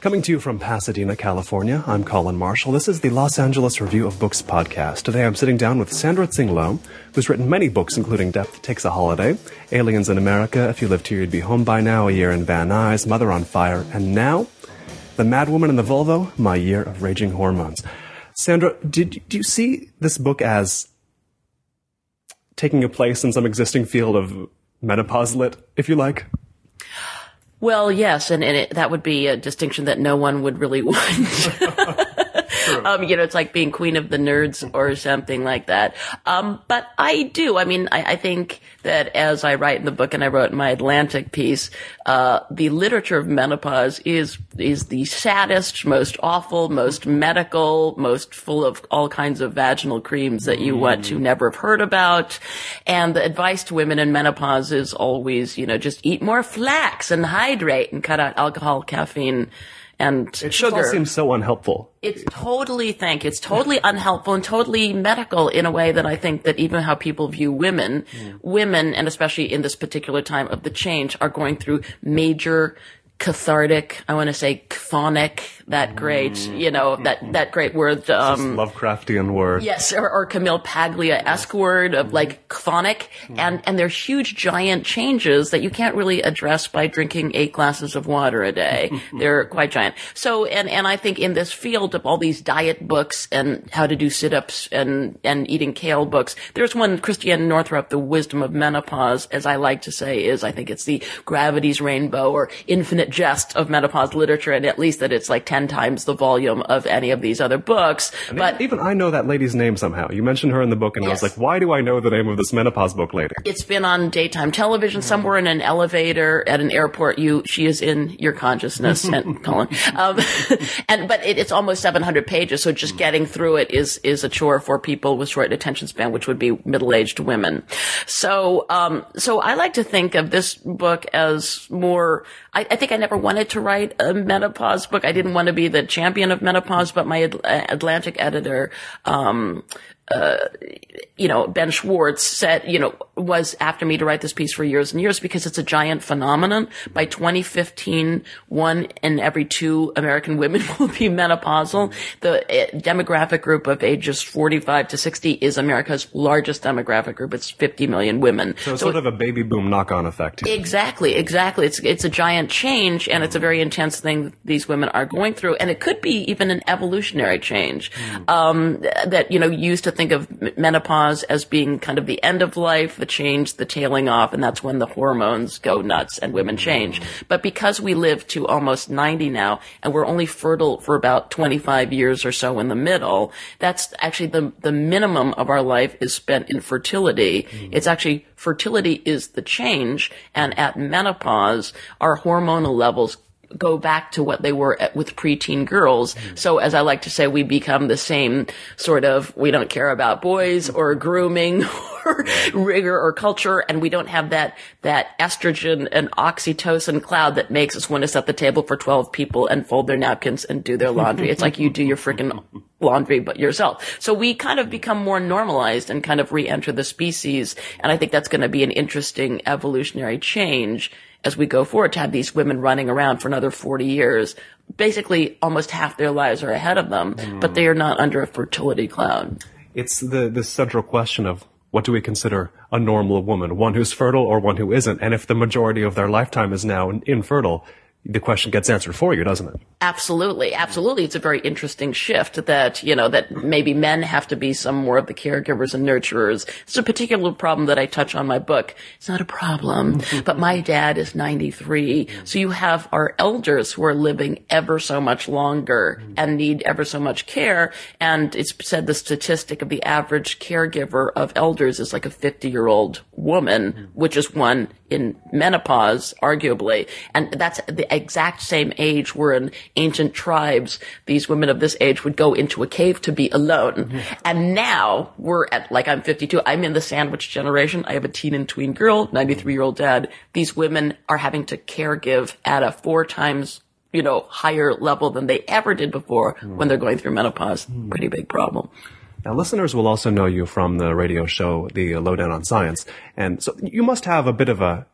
Coming to you from Pasadena, California, I'm Colin Marshall. This is the Los Angeles Review of Books podcast. Today I'm sitting down with Sandra Tsing Loh, who's written many books, including Death Takes a Holiday, Aliens in America, If You Lived Here You'd Be Home by Now, A Year in Van Nuys, Mother on Fire, and now, The Mad Woman in the Volvo, My Year of Raging Hormones. Sandra, did, do you see this book as taking a place in some existing field of menopause lit, if you like? Well, yes, and, and it, that would be a distinction that no one would really want. um, you know, it's like being queen of the nerds or something like that. Um, but I do. I mean, I, I, think that as I write in the book and I wrote in my Atlantic piece, uh, the literature of menopause is is the saddest, most awful, most medical, most full of all kinds of vaginal creams that you mm. want to mm. never have heard about. And the advice to women in menopause is always, you know, just eat more flax and hydrate and cut out alcohol, caffeine and it sugar. It seems so unhelpful. It's totally thank. It's totally unhelpful and totally medical in a way that I think that even how people view women, mm. women, and especially in this particular time of the change, are going through major cathartic. I want to say chthonic. That great, mm. you know, that that great word. Um, Lovecraftian word. Yes, or, or Camille Paglia esque word of like chthonic, mm. and and they're huge, giant changes that you can't really address by drinking eight glasses of water a day. they're quite giant. So, and and I think in this field of all these diet books and how to do sit ups and and eating kale books, there's one Christiane Northrup, The Wisdom of Menopause, as I like to say, is I think it's the gravity's rainbow or infinite jest of menopause literature, and at least that it's like 10 times the volume of any of these other books. But even I know that lady's name somehow. You mentioned her in the book, and yes. I was like, why do I know the name of this menopause book lady? It's been on daytime television somewhere in an elevator at an airport. You, she is in your consciousness, and Colin. Um, and, but it, it's almost 700 pages, so just getting through it is, is a chore for people with short attention span, which would be middle-aged women. So, um, so I like to think of this book as more, I, I think I never wanted to write a menopause book. I didn't want to be the champion of menopause, but my Atlantic editor, um, uh, you know, Ben Schwarz said, you know, was after me to write this piece for years and years because it's a giant phenomenon. By 2015, one in every two American women will be menopausal. The uh, demographic group of ages 45 to 60 is America's largest demographic group. It's 50 million women. So it's so sort of a baby boom knock-on effect. Exactly, exactly. It's, it's a giant change and it's a very intense thing that these women are going through. And it could be even an evolutionary change, mm. um, that, you know, used to think of menopause as being kind of the end of life, the change, the tailing off, and that's when the hormones go nuts and women change. But because we live to almost 90 now, and we're only fertile for about 25 years or so in the middle, that's actually the, the minimum of our life is spent in fertility. Mm. It's actually fertility is the change, and at menopause, our hormonal levels go back to what they were at, with preteen girls. Mm. So as I like to say, we become the same sort of, we don't care about boys or grooming or rigor or culture. And we don't have that, that estrogen and oxytocin cloud that makes us want to set the table for 12 people and fold their napkins and do their laundry. it's like you do your freaking laundry but yourself. So we kind of become more normalized and kind of re-enter the species. And I think that's going to be an interesting evolutionary change as we go forward to have these women running around for another 40 years. Basically, almost half their lives are ahead of them, mm. but they are not under a fertility cloud. It's the, the central question of what do we consider a normal woman? One who's fertile or one who isn't? And if the majority of their lifetime is now infertile, the question gets answered for you, doesn't it? Absolutely. Absolutely. It's a very interesting shift that, you know, that maybe men have to be some more of the caregivers and nurturers. It's a particular problem that I touch on my book. It's not a problem, mm-hmm. but my dad is 93. So you have our elders who are living ever so much longer mm-hmm. and need ever so much care. And it's said the statistic of the average caregiver of elders is like a 50 year old woman, mm-hmm. which is one in menopause, arguably. And that's the exact same age where in ancient tribes, these women of this age would go into a cave to be alone. Mm-hmm. And now we're at, like I'm 52, I'm in the sandwich generation. I have a teen and tween girl, 93 year old dad. These women are having to care give at a four times you know, higher level than they ever did before mm. when they're going through menopause. Mm. Pretty big problem. Now, listeners will also know you from the radio show, The Lowdown on Science. And so you must have a bit of a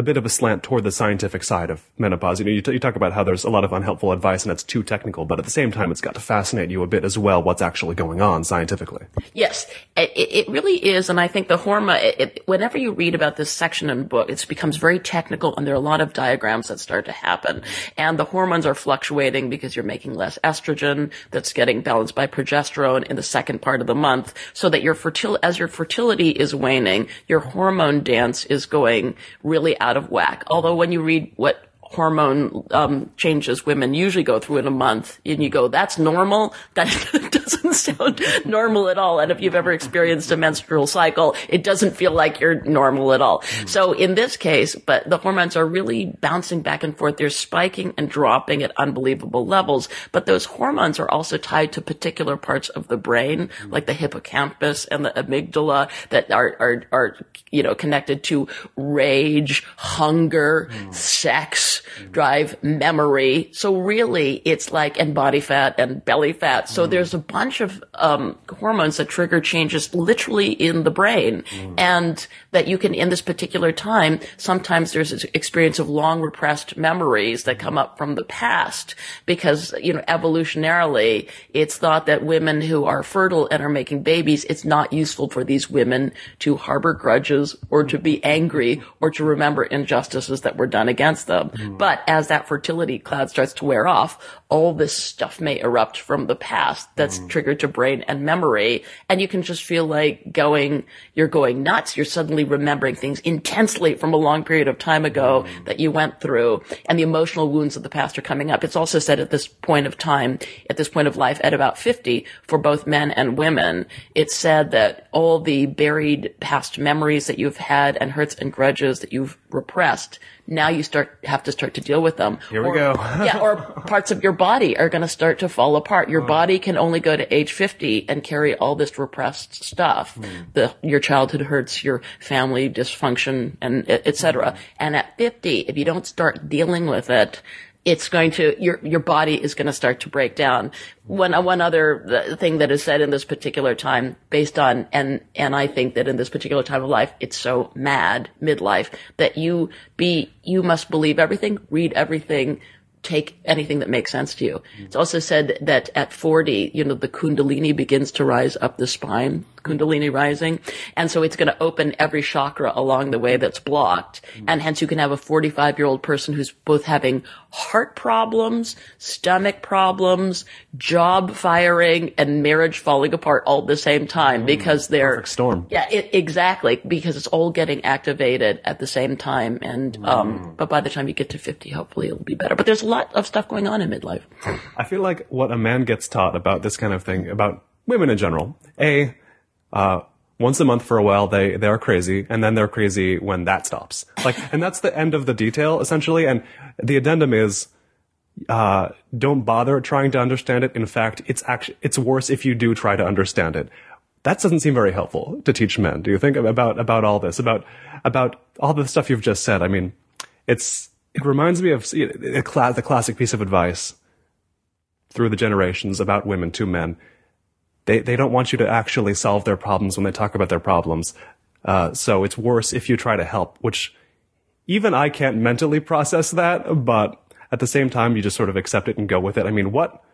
a bit of a slant toward the scientific side of menopause. You know, you, t- you, talk about how there's a lot of unhelpful advice and it's too technical, but at the same time, it's got to fascinate you a bit as well. What's actually going on scientifically? Yes, it, it really is, and I think the hormone. Whenever you read about this section in the book, it becomes very technical, and there are a lot of diagrams that start to happen, and the hormones are fluctuating because you're making less estrogen that's getting balanced by progesterone in the second part of the month, so that your fertil as your fertility is waning, your hormone dance is going really out of whack. Although when you read what hormone um, changes women usually go through in a month, and you go, "That's normal." That doesn't sound normal at all. And if you've ever experienced a menstrual cycle, it doesn't feel like you're normal at all. Mm. So in this case, but the hormones are really bouncing back and forth. They're spiking and dropping at unbelievable levels. But those hormones are also tied to particular parts of the brain, mm. like the hippocampus and the amygdala, that are are are you know connected to rage, hunger, mm. sex drive memory. So really, it's like, and body fat and belly fat. So mm. there's a bunch of um, hormones that trigger changes literally in the brain. Mm. And that you can, in this particular time, sometimes there's this experience of long repressed memories that come up from the past because, you know, evolutionarily, it's thought that women who are fertile and are making babies, it's not useful for these women to harbor grudges or to be angry or to remember injustices that were done against them. But as that fertility cloud starts to wear off, all this stuff may erupt from the past that's mm. triggered to brain and memory. And you can just feel like going, you're going nuts. You're suddenly remembering things intensely from a long period of time ago mm. that you went through and the emotional wounds of the past are coming up. It's also said at this point of time, at this point of life at about 50 for both men and women, it's said that all the buried past memories that you've had and hurts and grudges that you've repressed now you start have to start to deal with them. Here or, we go. yeah, or parts of your body are going to start to fall apart. Your body can only go to age 50 and carry all this repressed stuff. Mm. The your childhood hurts, your family dysfunction and etc. Mm. And at 50, if you don't start dealing with it, it's going to your your body is going to start to break down. One one other thing that is said in this particular time, based on and and I think that in this particular time of life, it's so mad midlife that you be you must believe everything, read everything, take anything that makes sense to you. It's also said that at 40, you know, the kundalini begins to rise up the spine, kundalini rising. And so it's going to open every chakra along the way that's blocked. And hence you can have a 45 year old person who's both having heart problems, stomach problems, job firing, and marriage falling apart all at the same time because they're Perfect storm. Yeah, it, exactly. Because it's all getting activated at the same time. And, um, but by the time you get to 50, hopefully it'll be better. But there's a lot of stuff going on in midlife. I feel like what a man gets taught about this kind of thing, about women in general, A, uh, once a month for a while they they are crazy and then they're crazy when that stops. Like and that's the end of the detail essentially and the addendum is uh, don't bother trying to understand it. In fact it's actually it's worse if you do try to understand it. That doesn't seem very helpful to teach men. Do you think about about all this about about all the stuff you've just said? I mean it's it reminds me of the classic piece of advice through the generations about women to men they, they don't want you to actually solve their problems when they talk about their problems. Uh, so it's worse if you try to help, which even I can't mentally process that, but at the same time, you just sort of accept it and go with it. I mean, what,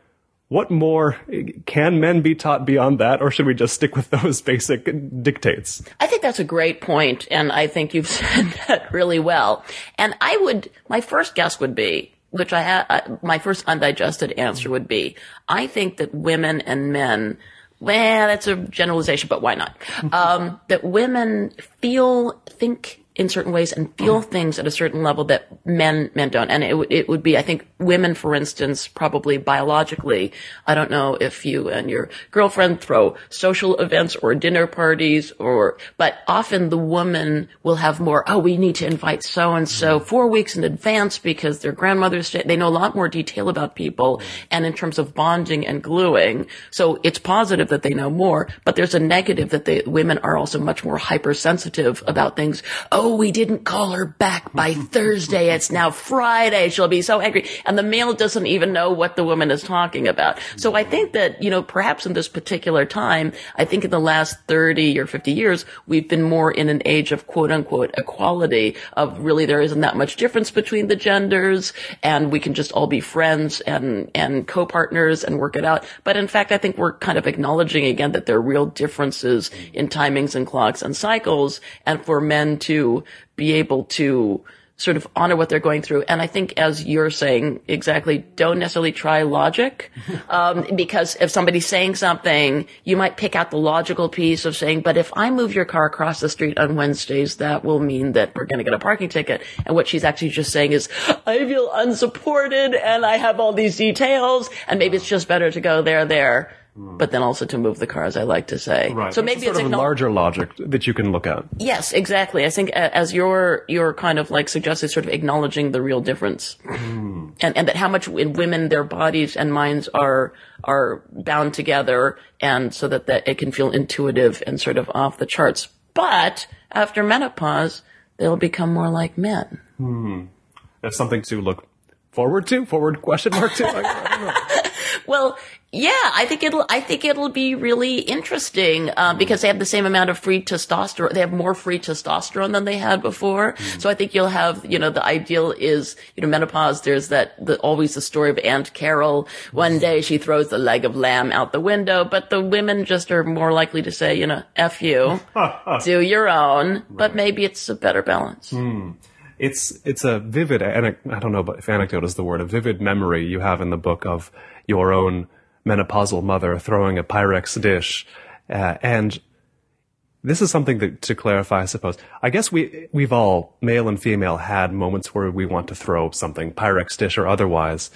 what more can men be taught beyond that, or should we just stick with those basic dictates? I think that's a great point, and I think you've said that really well. And I would, my first guess would be which I had, my first undigested answer would be, I think that women and men well, that's a generalization, but why not? Um, that women feel, think in certain ways and feel mm. things at a certain level that men men don't. And it w- it would be, I think, women, for instance, probably biologically. I don't know if you and your girlfriend throw social events or dinner parties, or but often the woman will have more. Oh, we need to invite so and so four weeks in advance because their grandmother's day. They know a lot more detail about people, and in terms of bonding and gluing. So it's positive that they know more, but there's a negative that the women are also much more hypersensitive about things. Oh oh, we didn't call her back by Thursday. It's now Friday. She'll be so angry. And the male doesn't even know what the woman is talking about. So I think that, you know, perhaps in this particular time, I think in the last 30 or 50 years, we've been more in an age of quote unquote equality of really there isn't that much difference between the genders and we can just all be friends and, and co-partners and work it out. But in fact, I think we're kind of acknowledging again that there are real differences in timings and clocks and cycles and for men to be able to sort of honor what they're going through. And I think, as you're saying exactly, don't necessarily try logic, um, because if somebody's saying something, you might pick out the logical piece of saying, but if I move your car across the street on Wednesdays, that will mean that we're going to get a parking ticket. And what she's actually just saying is, I feel unsupported and I have all these details and maybe it's just better to go there, there Hmm. but then also to move the car, as I like to say. Right. So It's maybe sort it's of a larger logic that you can look at. Yes, exactly. I think uh, as your your kind of like suggested, sort of acknowledging the real difference, hmm. and and that how much in women their bodies and minds are are bound together, and so that that it can feel intuitive and sort of off the charts. But after menopause, they'll become more like men. Hmm. That's something to look forward to. Forward question mark to. I, I don't know. Well, yeah, I think it'll. I think it'll be really interesting uh, mm-hmm. because they have the same amount of free testosterone. They have more free testosterone than they had before. Mm-hmm. So I think you'll have. You know, the ideal is you know menopause. There's that the, always the story of Aunt Carol. One mm-hmm. day she throws the leg of lamb out the window, but the women just are more likely to say, you know, f you, do your own. But maybe it's a better balance. Hmm. It's it's a vivid. I don't know if anecdote is the word. A vivid memory you have in the book of your own menopausal mother throwing a Pyrex dish, uh, and this is something that, to clarify, I suppose. I guess we we've all, male and female, had moments where we want to throw something, Pyrex dish or otherwise.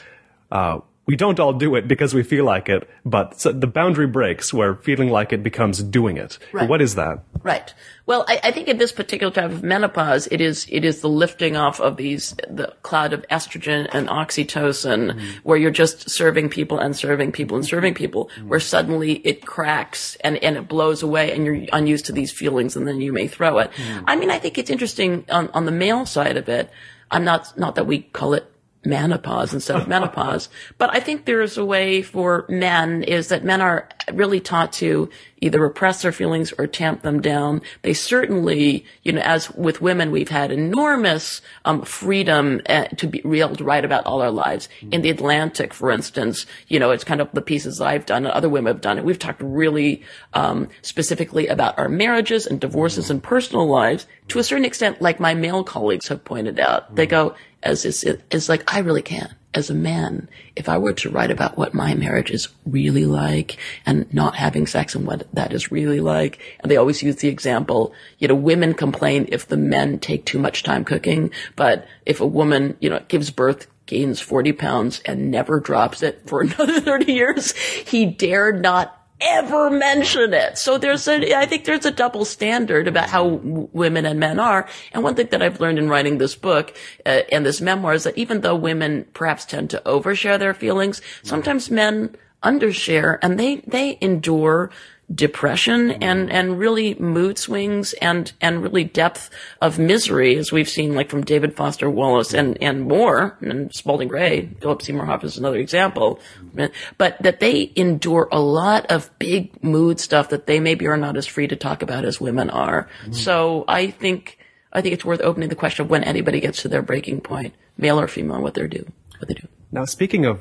Uh, we don't all do it because we feel like it, but so the boundary breaks where feeling like it becomes doing it. Right. What is that? Right. Well, I, I think in this particular type of menopause, it is it is the lifting off of these the cloud of estrogen and oxytocin, mm-hmm. where you're just serving people and serving people and serving mm-hmm. people, where suddenly it cracks and and it blows away, and you're unused to these feelings, and then you may throw it. Mm-hmm. I mean, I think it's interesting on on the male side of it. I'm not not that we call it menopause instead of menopause. But I think there's a way for men is that men are really taught to either repress their feelings or tamp them down. They certainly, you know, as with women, we've had enormous um, freedom uh, to be able to write about all our lives. In the Atlantic, for instance, you know, it's kind of the pieces I've done and other women have done it. We've talked really um, specifically about our marriages and divorces and personal lives to a certain extent, like my male colleagues have pointed out. They go, as is, is like, I really can. As a man, if I were to write about what my marriage is really like and not having sex and what that is really like, and they always use the example, you know, women complain if the men take too much time cooking, but if a woman, you know, gives birth, gains 40 pounds and never drops it for another 30 years, he dared not ever mention it. So there's a, I think there's a double standard about how women and men are. And one thing that I've learned in writing this book uh, and this memoir is that even though women perhaps tend to overshare their feelings, sometimes men undershare and they, they endure depression mm-hmm. and, and really mood swings and, and really depth of misery, as we've seen like from David Foster Wallace and, and more, and Spalding Gray, Philip Seymour Hoffman is another example, but that they endure a lot of big mood stuff that they maybe are not as free to talk about as women are. Mm-hmm. So I think, I think it's worth opening the question of when anybody gets to their breaking point, male or female, what they do, what they do. Now, speaking of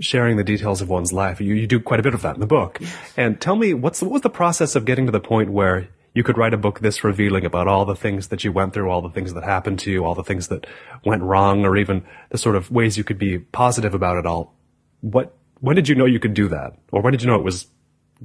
sharing the details of one's life, you, you do quite a bit of that in the book. And tell me, what's what was the process of getting to the point where you could write a book this revealing about all the things that you went through, all the things that happened to you, all the things that went wrong, or even the sort of ways you could be positive about it all? What, when did you know you could do that? Or when did you know it was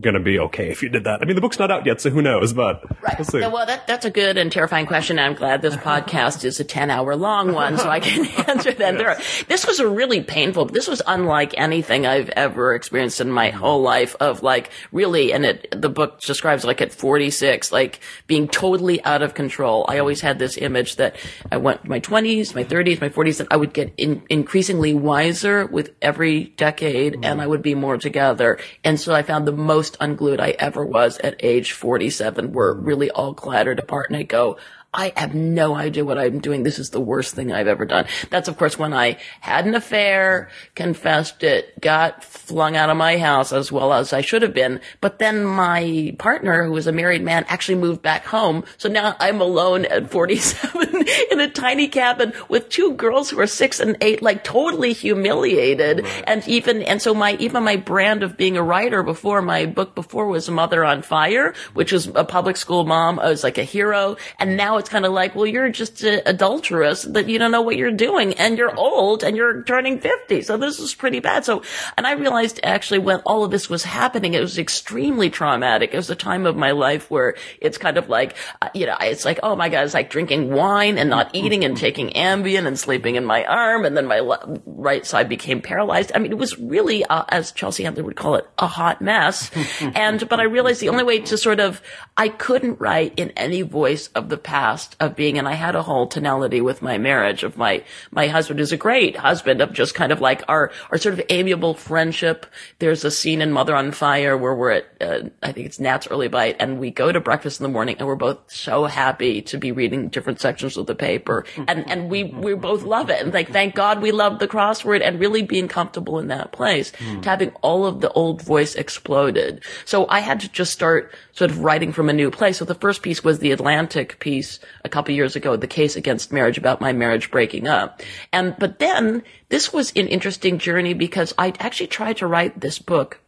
gonna be okay if you did that? I mean, the book's not out yet, so who knows, but Right. we'll see. Yeah, well, that, that's a good and terrifying question. I'm glad this podcast is a 10 hour long one so I can answer that. There are, this was a really painful, this was unlike anything I've ever experienced in my whole life of like really, and it, the book describes like at 46, like being totally out of control. I always had this image that I went my 20s, my 30s, my 40s, that I would get in, increasingly wiser with every decade and mm-hmm. I would be more together. And so I found the most unglued I ever was at age 47 were really all clattered apart and I go, I have no idea what I'm doing. This is the worst thing I've ever done. That's of course when I had an affair, confessed it, got flung out of my house as well as I should have been. But then my partner, who was a married man, actually moved back home. So now I'm alone at 47 in a tiny cabin with two girls who are six and eight, like totally humiliated. Right. And even, and so my, even my brand of being a writer before my book before was Mother on Fire, which was a public school mom. I was like a hero. And now it's kind of like, well, you're just an adulteress that you don't know what you're doing and you're old and you're turning 50. So this is pretty bad. So, and I realized actually when all of this was happening, it was extremely traumatic. It was a time of my life where it's kind of like, uh, you know, it's like, oh my God, it's like drinking wine and not eating and taking Ambien and sleeping in my arm. And then my le- right side became paralyzed. I mean, it was really, uh, as Chelsea Handler would call it, a hot mess. and, but I realized the only way to sort of, I couldn't write in any voice of the past of being, and I had a whole tonality with my marriage of my, my husband is a great husband of just kind of like our, our sort of amiable friendship. There's a scene in Mother on Fire where we're at, uh, I think it's Nat's early bite and we go to breakfast in the morning and we're both so happy to be reading different sections of the paper. And, and we, we both love it. And like, thank God we love the crossword and really being comfortable in that place mm. to having all of the old voice exploded. So I had to just start sort of writing from a new place. So the first piece was the Atlantic piece a couple years ago, the case against marriage about my marriage breaking up. And, but then this was an interesting journey because I actually tried to write this book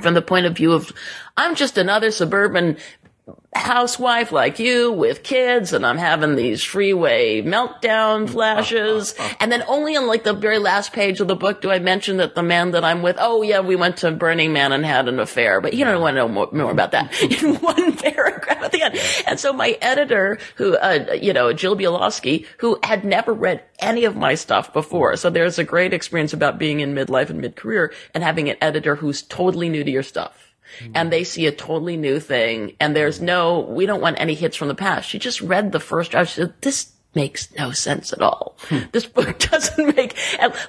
from the point of view of I'm just another suburban housewife like you with kids and I'm having these freeway meltdown mm, uh, flashes. Uh, uh. and then only on like the very last page of the book do I mention that the man that I'm with, oh yeah, we went to Burning Man and had an affair, but you don't want to know more, more about that in one paragraph at the end. And so my editor who, uh, you know, Jill Bialosky, who had never read any of my stuff before. So there's a great experience about being in midlife and mid-career and having an editor who's totally new to your stuff mm-hmm. and they see a totally new thing and there's no, we don't want any hits from the past. She just read the first draft. She said, this makes no sense at all. Hmm. This book doesn't make,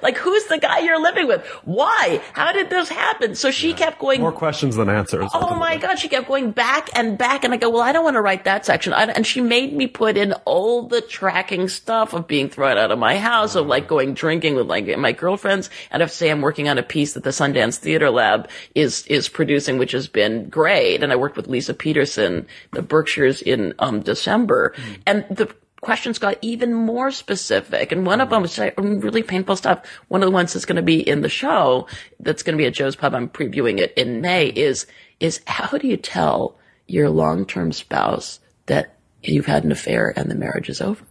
like, who's the guy you're living with? Why? How did this happen? So she yeah. kept going. More questions than answers. Oh my God. She kept going back and back. And I go, well, I don't want to write that section. I, and she made me put in all the tracking stuff of being thrown out of my house, of like going drinking with like my girlfriends. And of say I'm working on a piece that the Sundance Theater Lab is, is producing, which has been great. And I worked with Lisa Peterson, the Berkshires in, um, December. Mm. And the, questions got even more specific. And one of them was really painful stuff. One of the ones that's going to be in the show that's going to be at Joe's Pub. I'm previewing it in May is, is how do you tell your long-term spouse that you've had an affair and the marriage is over?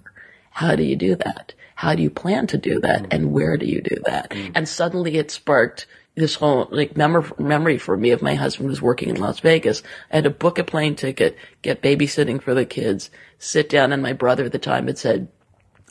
How do you do that? How do you plan to do that? And where do you do that? Mm. And suddenly it sparked this whole like memory memory for me of my husband was working in Las Vegas. I had to book a plane ticket, get babysitting for the kids, sit down, and my brother at the time had said,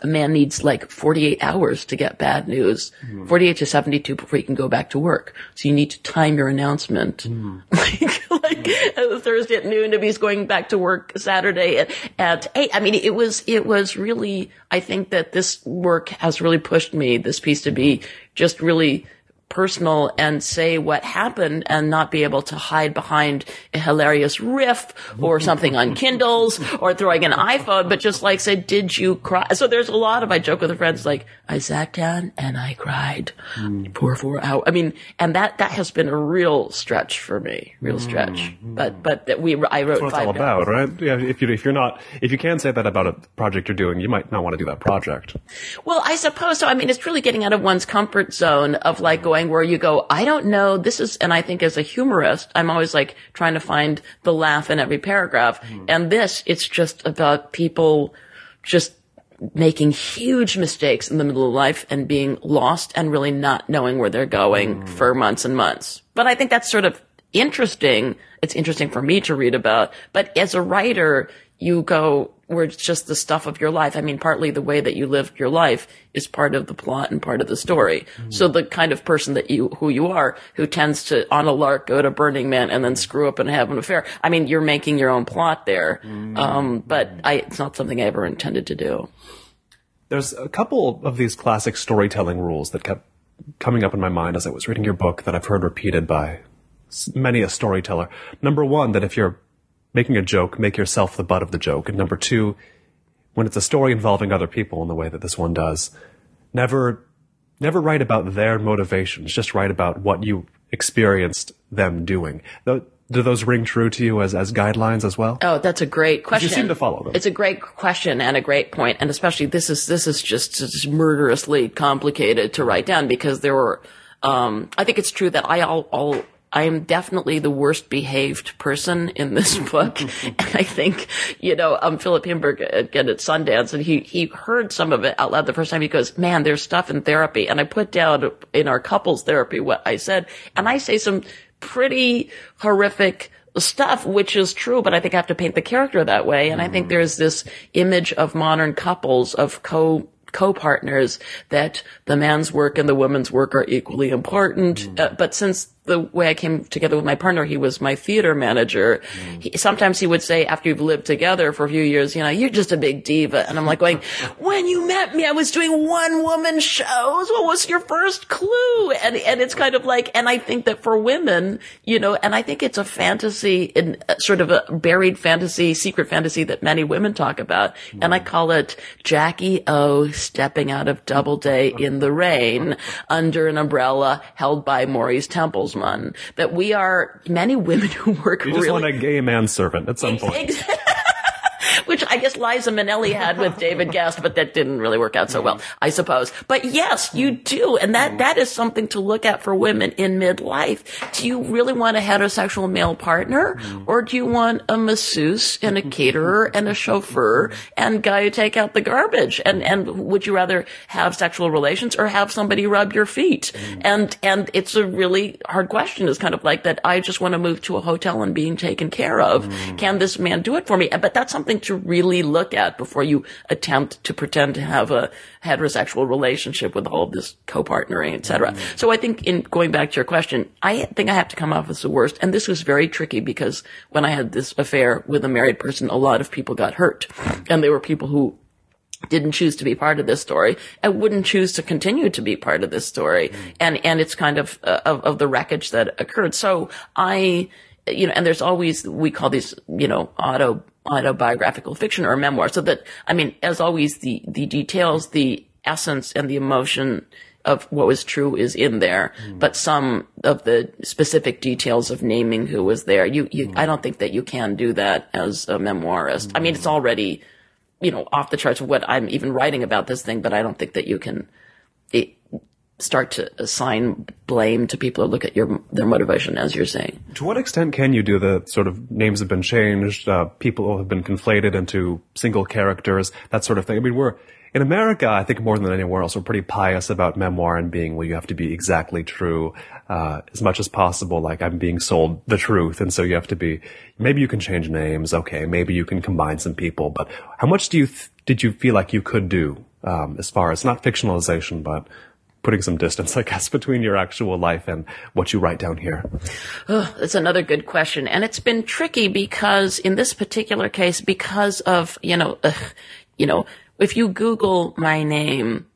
a man needs like 48 hours to get bad news, mm. 48 to 72 before he can go back to work. So you need to time your announcement. Mm. like, like mm. Thursday at noon if he's going back to work Saturday at, at eight. I mean, it was, it was really, I think that this work has really pushed me, this piece to be just really personal and say what happened and not be able to hide behind a hilarious riff or something on Kindles or throwing an iPhone, but just like say, did you cry? So there's a lot of, I joke with friends like, I sat down and I cried mm. for four hours. I mean, and that, that has been a real stretch for me, real stretch. Mm. But, but that we, I wrote That's what it's all about, right? Yeah. If you, if you're not, if you can say that about a project you're doing, you might not want to do that project. Well, I suppose so. I mean, it's really getting out of one's comfort zone of like going, where you go, I don't know. This is, and I think as a humorist, I'm always like trying to find the laugh in every paragraph. Mm. And this, it's just about people just making huge mistakes in the middle of life and being lost and really not knowing where they're going mm. for months and months. But I think that's sort of interesting. It's interesting for me to read about. But as a writer, you go, where it's just the stuff of your life. I mean, partly the way that you live your life is part of the plot and part of the story. Mm. So the kind of person that you, who you are, who tends to on a lark go to Burning Man and then screw up and have an affair. I mean, you're making your own plot there. Mm. Um, but I, it's not something I ever intended to do. There's a couple of these classic storytelling rules that kept coming up in my mind as I was reading your book that I've heard repeated by many a storyteller. Number one, that if you're making a joke, make yourself the butt of the joke. And number two, when it's a story involving other people in the way that this one does, never, never write about their motivations. Just write about what you experienced them doing. Though, do those ring true to you as, as guidelines as well? Oh, that's a great question. You seem to follow them. It's a great question and a great point, and especially this is this is just, just murderously complicated to write down because there were. Um, I think it's true that I all, all I am definitely the worst behaved person in this book. and I think, you know, um, Philip Himberg again at Sundance and he, he heard some of it out loud the first time. He goes, man, there's stuff in therapy. And I put down in our couples therapy what I said and I say some pretty horrific stuff, which is true, but I think I have to paint the character that way. And I think there's this image of modern couples of co co-partners that the man's work and the woman's work are equally important. Mm. Uh, but since the way I came together with my partner, he was my theater manager. Mm. He, sometimes he would say, after you've lived together for a few years, you know, you're just a big diva. And I'm like going, when you met me, I was doing one woman shows. What was your first clue? And, and it's kind of like, and I think that for women, you know, and I think it's a fantasy in sort of a buried fantasy, secret fantasy that many women talk about. Mm. And I call it Jackie O stepping out of Doubleday in the rain under an umbrella held by Maurice Tempelsman that we are many women who work. You just really, want a gay manservant at some point. Which I guess Liza Minnelli had with David Gest, but that didn't really work out so well, mm. I suppose. But yes, you mm. do. And that, mm. that is something to look at for women in midlife. Do you really want a heterosexual male partner or do you want a masseuse and a caterer and a chauffeur and guy who take out the garbage? And, and would you rather have sexual relations or have somebody rub your feet? And, and it's a really hard question. It's kind of like that. I just want to move to a hotel and being taken care of. Can this man do it for me? But that's something to really look at before you attempt to pretend to have a heterosexual relationship with all of this co-partnering, et cetera. Mm-hmm. So I think in going back to your question, I think I have to come off as the worst. And this was very tricky because when I had this affair with a married person, a lot of people got hurt. And they were people who didn't choose to be part of this story and wouldn't choose to continue to be part of this story. Mm-hmm. And, and it's kind of, uh, of, of the wreckage that occurred. So I, you know, and there's always, we call these, you know, auto autobiographical fiction or memoir. So that, I mean, as always, the, the details, the essence and the emotion of what was true is in there, mm. but some of the specific details of naming who was there, you, you, mm. I don't think that you can do that as a memoirist. Mm. I mean, it's already, you know, off the charts of what I'm even writing about this thing, but I don't think that you can, it, start to assign blame to people or look at your their motivation as you're saying. To what extent can you do the sort of names have been changed, uh, people have been conflated into single characters, that sort of thing? I mean, we're in America, I think more than anywhere else, we're pretty pious about memoir and being well, you have to be exactly true uh, as much as possible. Like I'm being sold the truth, and so you have to be. Maybe you can change names, okay? Maybe you can combine some people, but how much do you th- did you feel like you could do um, as far as not fictionalization, but putting some distance, I guess, between your actual life and what you write down here? Oh, that's another good question. And it's been tricky because in this particular case, because of, you know, you know, if you Google my name,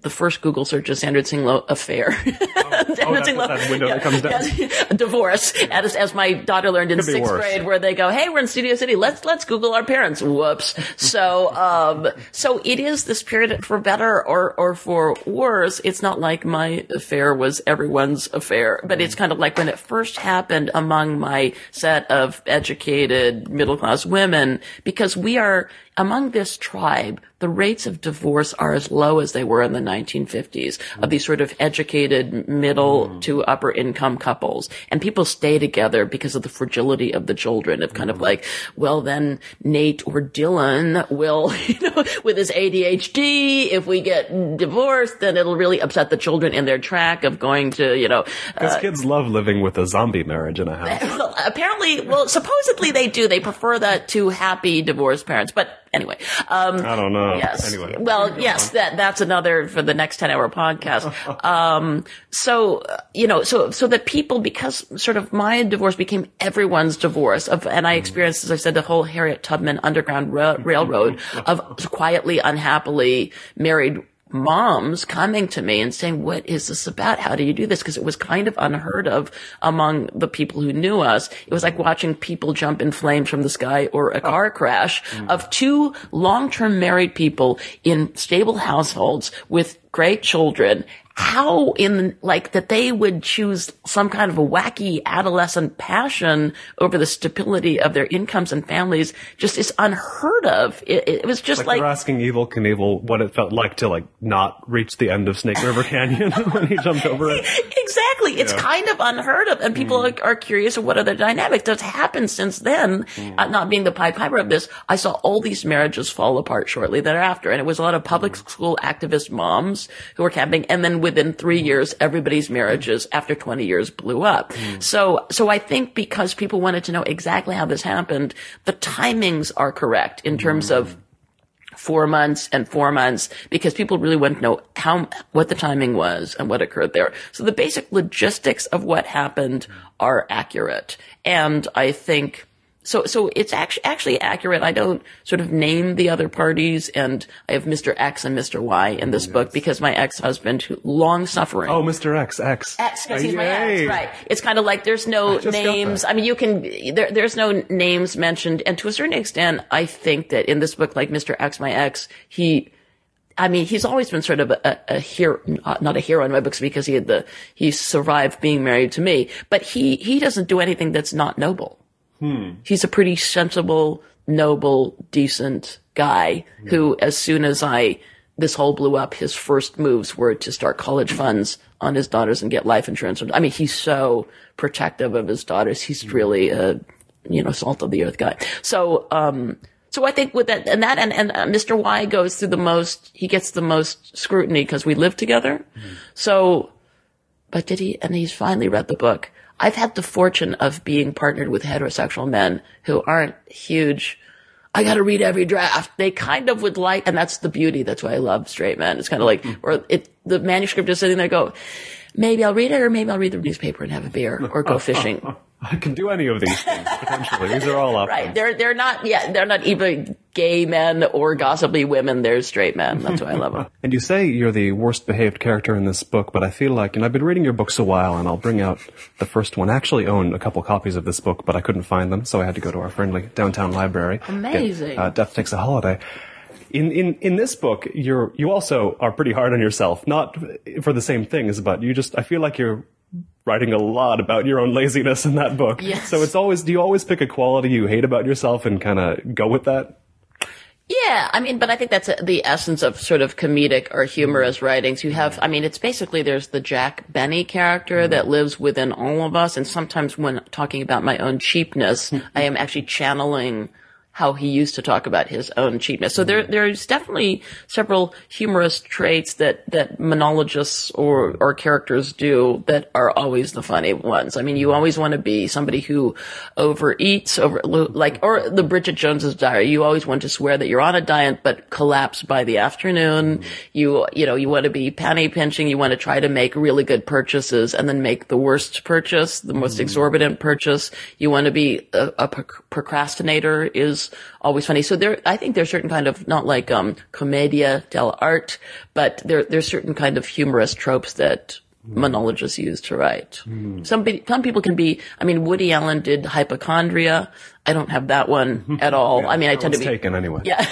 the first Google search is Sandra Tsing-Loh affair. Oh, oh that window yeah, that comes down. divorce, as, as my daughter learned in sixth grade, where they go, "Hey, we're in Studio City. Let's let's Google our parents." Whoops. so, um, so it is this period for better or or for worse. It's not like my affair was everyone's affair, but it's kind of like when it first happened among my set of educated middle class women, because we are among this tribe, the rates of divorce are as low as they were in the 1950s of these sort of educated middle mm. to upper income couples. And people stay together because of the fragility of the children of kind mm. of like, well, then Nate or Dylan will, you know, with his ADHD, if we get divorced, then it'll really upset the children in their track of going to, you know. Because uh, kids love living with a zombie marriage in a house. apparently, well, supposedly they do. They prefer that to happy divorced parents. But Anyway, um, I don't know. Yes. Anyway, well, yes, that that's another for the next ten hour podcast. um, so uh, you know, so so that people because sort of my divorce became everyone's divorce of, and I experienced, as I said, the whole Harriet Tubman Underground Ra- Railroad of quietly, unhappily married Mm-hmm. moms coming to me and saying, what is this about? How do you do this? Because it was kind of unheard of among the people who knew us. It was like watching people jump in flames from the sky or a car crash mm-hmm. of two long-term married people in stable households with great children how in like that they would choose some kind of a wacky adolescent passion over the stability of their incomes and families just is unheard of. It, it was just Like, like, they're asking Evel Knievel what it felt like to like not reach the end of Snake River Canyon when he jumped over it. exactly. It's kind of unheard of, and people mm. are, are curious of what are the dynamics that's happened since then. Mm. Uh, not being the Pied Piper of this, I saw all these marriages fall apart shortly thereafter, and it was a lot of public mm. school activist moms who were camping, and then within three mm-hmm. years, everybody's marriages after 20 years blew up. Mm-hmm. So, so I think because people wanted to know exactly how this happened, the timings are correct in terms of mm-hmm. four months and four months because people really want to know how what the timing was and what occurred there. So the basic logistics of what happened are accurate, and I think. So, so it's actually, actually accurate. I don't sort of name the other parties and I have Mr. X and Mr. Y in this book because my ex-husband, who long suffering. Oh, Mr. X, X. X, because he's my Yay. ex, right? It's kind of like there's no got names. I mean, you can there, there's no names mentioned, and to a certain extent, I think that in this book, like Mr. X, my ex, he. I mean, he's always been sort of a, a hero, not a hero in my books because he had the, he survived being married to me, but he, he doesn't do anything that's not noble. He's a pretty sensible, noble, decent guy who, as soon as I, this whole blew up, his first moves were to start college funds on his daughters and get life insurance. I mean, he's so protective of his daughters. He's really a, you know, salt of the earth guy. So, um, so I think with that and that and, and uh, Mr. Y goes through the most, he gets the most scrutiny because we live together. So, but did he, and he's finally read the book. I've had the fortune of being partnered with heterosexual men who aren't huge. I gotta read every draft. They kind of would like, and that's the beauty. That's why I love straight men. It's kind of like, or it, the manuscript is sitting there go, maybe I'll read it or maybe I'll read the newspaper and have a beer or go fishing. I can do any of these things, potentially. These are all options. Right. They're, they're not, yeah, they're not even gay men or gossipy women. They're straight men. That's why I love them. And you say you're the worst behaved character in this book, but I feel like, and I've been reading your books a while, and I'll bring out the first one. I actually own a couple copies of this book, but I couldn't find them, so I had to go to our friendly downtown library. get, Amazing. uh, Death Takes a Holiday. In, in, in this book, you're, you also are pretty hard on yourself, not for the same things, but you just, I feel like you're writing a lot about your own laziness in that book. Yes. So it's always, do you always pick a quality you hate about yourself and kind of go with that? Yeah, I mean, but I think that's the essence of sort of comedic or humorous writings. You have, I mean, it's basically there's the Jack Benny character mm-hmm. that lives within all of us, and sometimes when talking about my own cheapness, hmm. I am actually channeling how he used to talk about his own cheapness. So there, mm-hmm. there's definitely several humorous traits that, that monologists or, or characters do that are always the funny ones. I mean, you always want to be somebody who overeats, over, like, or the Bridget Jones's diary. You always want to swear that you're on a diet, but collapse by the afternoon. Mm-hmm. You, you know, you want to be penny pinching. You want to try to make really good purchases and then make the worst purchase, the most mm-hmm. exorbitant purchase. You want to be a, a procrastinator is always funny. So there, I think there's certain kind of, not like, um, commedia dell'arte, but there, there's certain kind of humorous tropes that monologists use to write. Hmm. Some, pe- some people can be, I mean, Woody Allen did hypochondria. I don't have that one at all. I mean, I tend to be, taken anyway. yeah.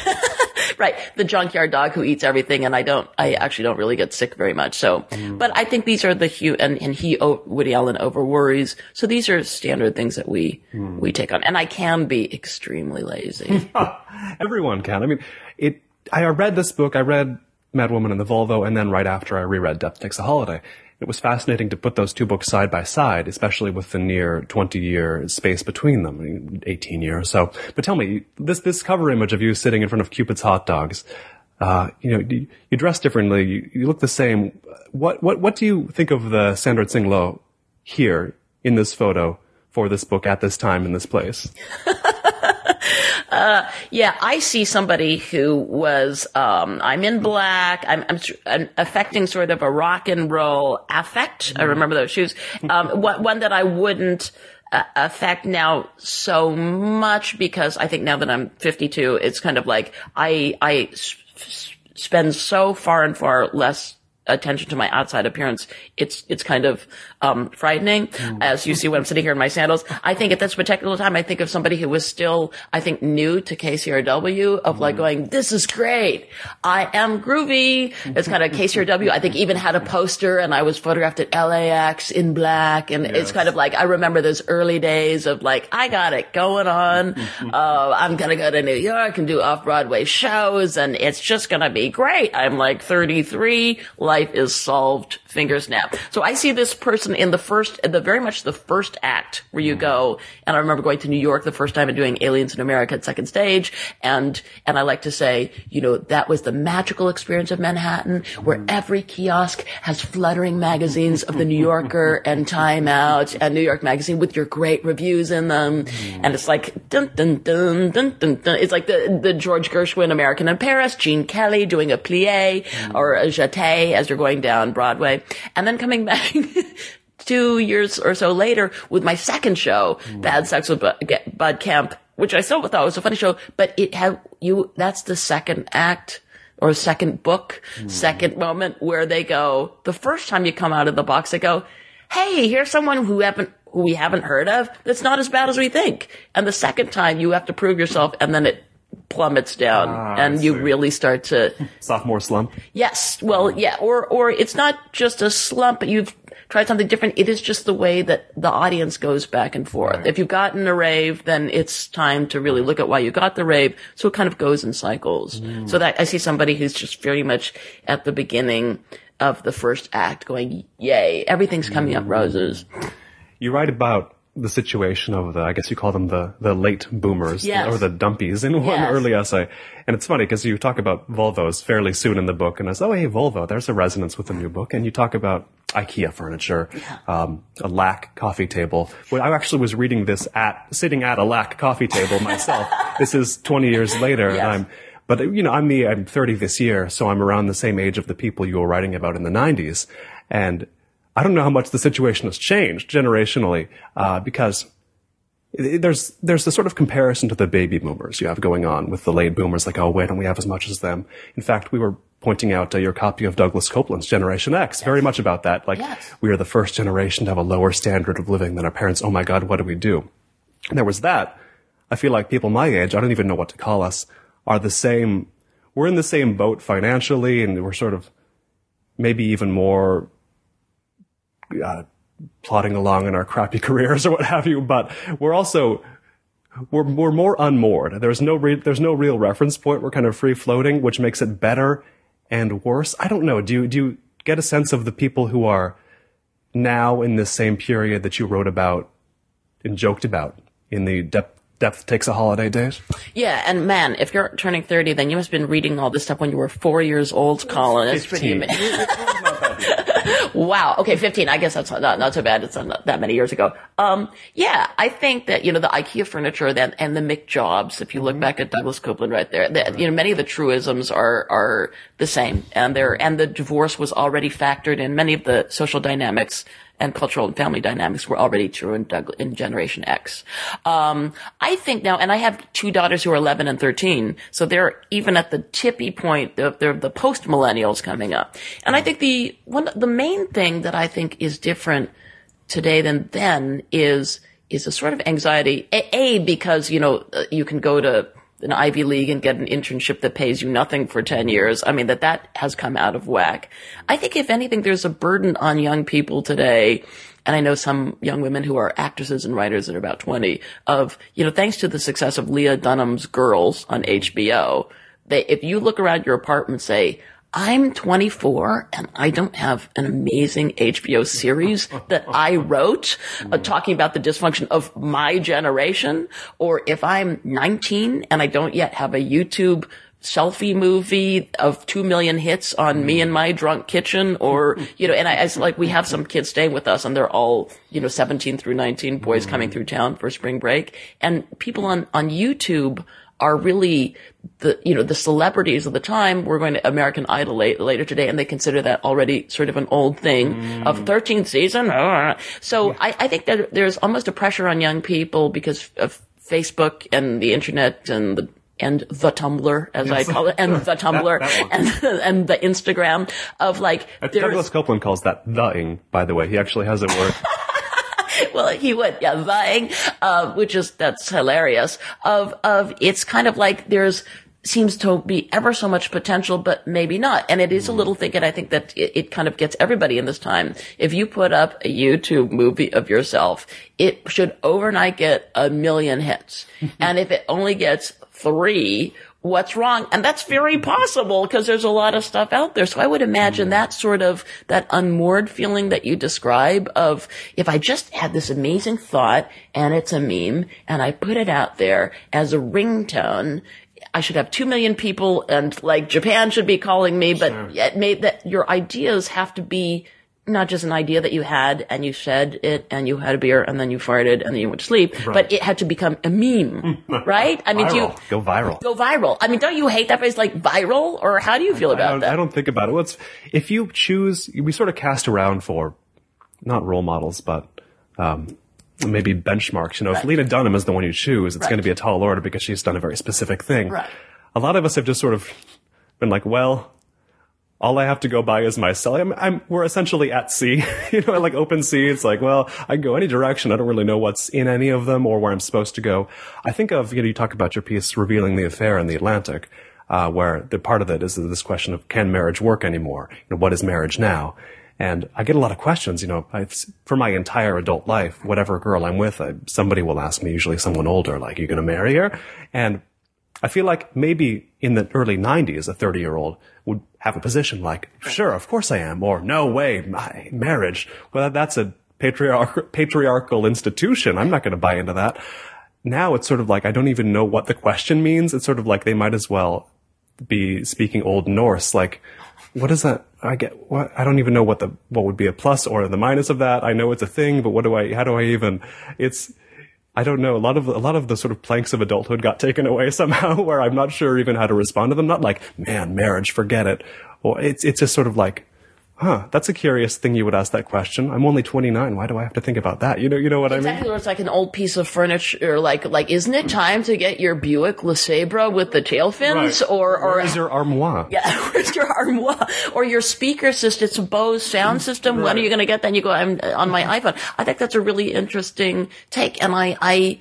right. The junkyard dog who eats everything. And I don't, I actually don't really get sick very much. So, hmm. but I think these are the hue and, and he, oh, Woody Allen over worries. So these are standard things that we, hmm. we take on. And I can be extremely lazy. Everyone can. I mean, it. I read this book. I read Mad Woman and the Volvo, and then right after I reread Death Takes a Holiday. It was fascinating to put those two books side by side, especially with the near 20 year space between them, 18 years so. But tell me, this, this cover image of you sitting in front of Cupid's hot dogs, uh, you know, you, you dress differently, you, you look the same. What, what, what do you think of the Sandra Tsing-Loh here in this photo for this book at this time in this place? Yeah, I see somebody who was, um, I'm in black. I'm, I'm, I'm affecting sort of a rock and roll affect. I remember those shoes. Um, one, one that I wouldn't uh, affect now so much because I think now that I'm 52, it's kind of like I, I s- s- spend so far and far less attention to my outside appearance, it's it's kind of um, frightening. Mm. As you see when I'm sitting here in my sandals, I think at this particular time, I think of somebody who was still, I think, new to KCRW, of mm. like going, "This is great, I am groovy." It's kind of KCRW. I think even had a poster, and I was photographed at LAX in black, and yes. it's kind of like I remember those early days of like, I got it going on. uh, I'm gonna go to New York and do off Broadway shows, and it's just gonna be great. I'm like 33 life is solved, finger snap. So I see this person in the first, the very much the first act where you mm. go, and I remember going to New York the first time and doing Aliens in America at second stage, and, and I like to say, you know, that was the magical experience of Manhattan, where mm. every kiosk has fluttering magazines of the New Yorker and Time Out and New York Magazine with your great reviews in them, mm. and it's like, dun dun dun dun dun dun. It's like the, the George Gershwin American in Paris, Gene Kelly doing a plie or a jeté as you're going down Broadway. And then coming back two years or so later with my second show, mm. Bad Sex with Bud Kemp, which I still thought was a funny show, but it had you, that's the second act or second book, mm. second moment where they go, the first time you come out of the box, they go, Hey, here's someone who haven't, who we haven't heard of that's not as bad as we think. And the second time you have to prove yourself and then it plummets down ah, and you really start to sophomore slump. Yes. Well, yeah. Or, or it's not just a slump, but you've tried something different. It is just the way that the audience goes back and forth. Right. If you've gotten a rave, then it's time to really look at why you got the rave. So it kind of goes in cycles. Mm. So that I see somebody who's just very much at the beginning of the first act going, yay, everything's coming mm. up roses. You write about the situation of the, I guess you call them the, the late boomers yes. or the dumpies in one yes. early essay. And it's funny because you talk about Volvos fairly soon in the book and I said, oh, hey, Volvo, there's a resonance with the new book. And you talk about IKEA furniture, yeah. um, a LACK coffee table. Well, I actually was reading this at, sitting at a LACK coffee table myself. this is 20 years later yes. and I'm, but you know, I'm me, I'm 30 this year, so I'm around the same age of the people you were writing about in the 90s. And I don't know how much the situation has changed generationally, uh, because there's there's the sort of comparison to the baby boomers you have going on with the late boomers, like oh, why don't we have as much as them? In fact, we were pointing out uh, your copy of Douglas Coupland's Generation X, yes. very much about that. Like yes. we are the first generation to have a lower standard of living than our parents. Oh my God, what do we do? And there was that. I feel like people my age, I don't even know what to call us, are the same. We're in the same boat financially, and we're sort of maybe even more uh, plodding along in our crappy careers or what have you, but we're also we're, we're more unmoored. There's no re- there's no real reference point. We're kind of free floating, which makes it better and worse. I don't know. Do you, do you get a sense of the people who are now in this same period that you wrote about and joked about in the depth depth takes a holiday days? Yeah, and man, if you're turning 30, then you must have been reading all this stuff when you were four years old, Colin. It's pretty amazing. wow. Okay, 15. I guess that's not, not so bad. It's not that many years ago. Um, yeah, I think that, you know, the IKEA furniture then, and the McJobs, if you look mm-hmm. back at Douglas Coupland right there, that, you know, many of the truisms are, are the same. And there, and the divorce was already factored in many of the social dynamics and cultural and family dynamics were already true in, Doug, in Generation X. Um, I think now, and I have two daughters who are 11 and 13, so they're even at the tippy point. They're, the post millennials coming up, and I think the one the main thing that I think is different today than then is is a sort of anxiety. A, a because you know you can go to an Ivy League and get an internship that pays you nothing for 10 years. I mean, that that has come out of whack. I think if anything, there's a burden on young people today. And I know some young women who are actresses and writers that are about 20 of, you know, thanks to the success of Lena Dunham's Girls on HBO, they, if you look around your apartment, say, I'm 24 and I don't have an amazing HBO series that I wrote uh, talking about the dysfunction of my generation. Or if I'm 19 and I don't yet have a YouTube selfie movie of two million hits on me and my drunk kitchen or, you know, and I, I like, we have some kids staying with us and they're all, you know, 17 through 19 boys coming through town for spring break and people on, on YouTube are really the, you know, the celebrities of the time. We're going to American Idol late, later today, and they consider that already sort of an old thing mm. of 13th season. So yeah. I, I think that there's almost a pressure on young people because of Facebook and the internet and the and the Tumblr, as I call it, and the Tumblr, that and and the Instagram of like there's Douglas Coupland calls that the-ing, by the way. He actually has a word. well, he would, yeah, vying, uh, which is, that's hilarious, of, of, it's kind of like there's, seems to be ever so much potential, but maybe not. And it is a little thing, and I think that it, it kind of gets everybody in this time. If you put up a YouTube movie of yourself, it should overnight get a million hits. and if it only gets three, what's wrong? And that's very possible because there's a lot of stuff out there. So I would imagine that sort of, that unmoored feeling that you describe of, if I just had this amazing thought and it's a meme and I put it out there as a ringtone, I should have two million people and like Japan should be calling me, but yet, made that your ideas have to be not just an idea that you had and you said it and you had a beer and then you farted and then you went to sleep, but it had to become a meme, right? I mean, do you Go viral. go viral? I mean, don't you hate that phrase like viral or how do you feel I about don't, that? I don't think about it. What's if you choose? We sort of cast around for not role models, but um, maybe benchmarks. You know, if Lena Dunham is the one you choose, it's Right. going to be a tall order because she's done a very specific thing. Right. A lot of us have just sort of been like, well. All I have to go by is myself. I'm, I'm, we're essentially at sea, you know, like open sea. It's like, well, I can go any direction. I don't really know what's in any of them or where I'm supposed to go. I think of, you know, you talk about your piece revealing the affair in the Atlantic uh, where the part of it is this question of can marriage work anymore? You know, what is marriage now? And I get a lot of questions, you know, I've, for my entire adult life, whatever girl I'm with, I, somebody will ask me, usually someone older, like, are you going to marry her? And I feel like maybe in the early 90s, a 30 year old would have a position like, sure, of course I am, or no way, my marriage. Well, that's a patriarch- patriarchal institution. I'm not going to buy into that. Now it's sort of like, I don't even know what the question means. It's sort of like they might as well be speaking Old Norse. Like, what is that? I get what? I don't even know what the what would be a plus or the minus of that. I know it's a thing, but what do I? How do I even? It's I don't know. A lot of a lot of the sort of planks of adulthood got taken away somehow, where I'm not sure even how to respond to them. Not like, man, marriage, forget it. Or it's it's just sort of like, huh, that's a curious thing you would ask that question. I'm only 29. Why do I have to think about that? You know, you know what I mean? Exactly, it's like an old piece of furniture, like like, isn't it time to get your Buick LeSabre with the tail fins, or or Where is your armoire? yeah, where's your armoire or your speaker system? It's a Bose sound mm, system. When are you going to get that? And you go, I'm on my iPhone. I think that's a really interesting take, and I I.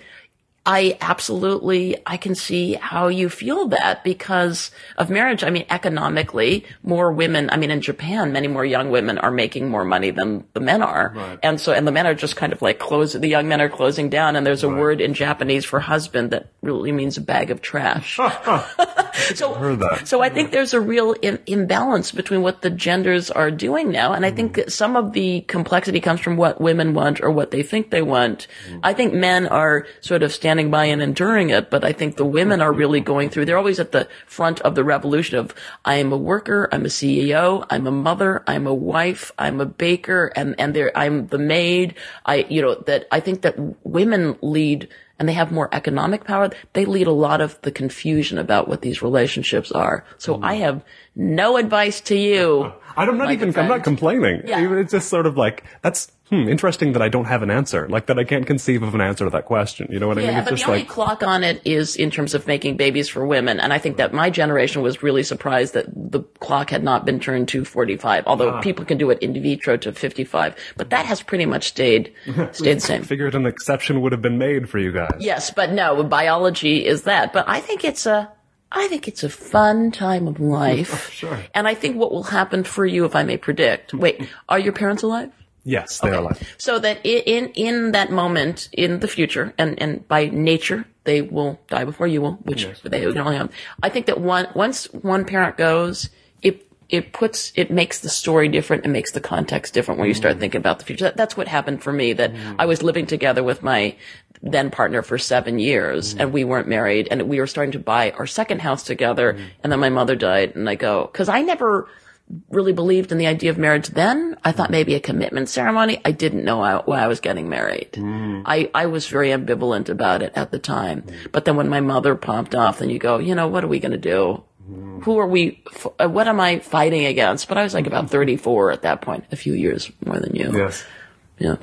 I absolutely, I can see how you feel that because of marriage. I mean, economically, more women, I mean, in Japan, many more young women are making more money than the men are. And so, and the men are just kind of like close, the young men are closing down and there's a word in Japanese for husband that really means a bag of trash. so, heard that. so I think there's a real Im- imbalance between what the genders are doing now. And I think that some of the complexity comes from what women want or what they think they want. Mm-hmm. I think men are sort of standing by and enduring it, but I think the women are really going through, they're always at the front of the revolution of, I am a worker, I'm a CEO, I'm a mother, I'm a wife, I'm a baker, and, and there, I'm the maid. I, you know, that I think that women lead and they have more economic power, they lead a lot of the confusion about what these relationships are. So I have no advice to you. I'm not even. good I'm not complaining. Yeah. It's just sort of like that's hmm, interesting that I don't have an answer. Like that I can't conceive of an answer to that question. You know what I mean? Yeah, It's but the only like clock on it is in terms of making babies for women. And I think that my generation was really surprised that the clock had not been turned to 45, although Ah. people can do it in vitro to 55. But that has pretty much stayed, stayed the same. I figured an exception would have been made for you guys. Yes, but no, biology is that. But I think it's a, I think it's a fun time of life. Sure. And I think what will happen for you, if I may predict, wait, are your parents alive? Yes, they are alive. So that in in that moment in the future, and and by nature they will die before you will, which they can only have. I think that one once one parent goes, it it puts it makes the story different. It makes the context different when you start mm-hmm. thinking about the future. That, that's what happened for me. That mm-hmm. I was living together with my then partner for seven years, mm-hmm. and we weren't married, and we were starting to buy our second house together, and then my mother died, and I go because I never really believed in the idea of marriage then. I thought maybe a commitment ceremony. I didn't know I, why I was getting married. I, I was very ambivalent about it at the time. But then when my mother popped off, then you go, you know, what are we going to do? Who are we? F- uh, what am I fighting against? But I was like about 34 at that point, a few years more than you. Yes. Yeah.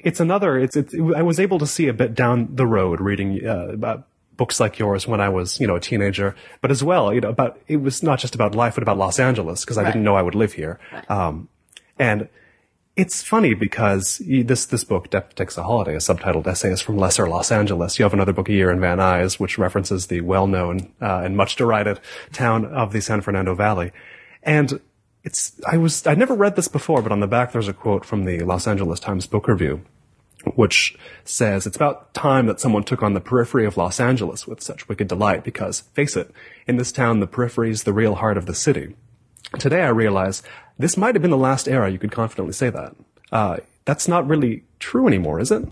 It's another. It's. it's I was able to see a bit down the road reading uh, about books like yours when I was, you know, a teenager, but as well, you know, about, it was not just about life, but about Los Angeles, because I Right. didn't know I would live here. Right. Um, and it's funny because this, this book, Takes a Holiday, is subtitled Essays from Lesser Los Angeles. You have another book, A Year in Van Nuys, which references the well-known, uh, and much derided town of the San Fernando Valley. And it's, I was, I'd never read this before, but on the back there's a quote from the Los Angeles Times Book Review which says it's about time that someone took on the periphery of Los Angeles with such wicked delight because, face it, in this town the periphery is the real heart of the city. Today I realize this might have been the last era you could confidently say that. Uh, that's not really true anymore, is it?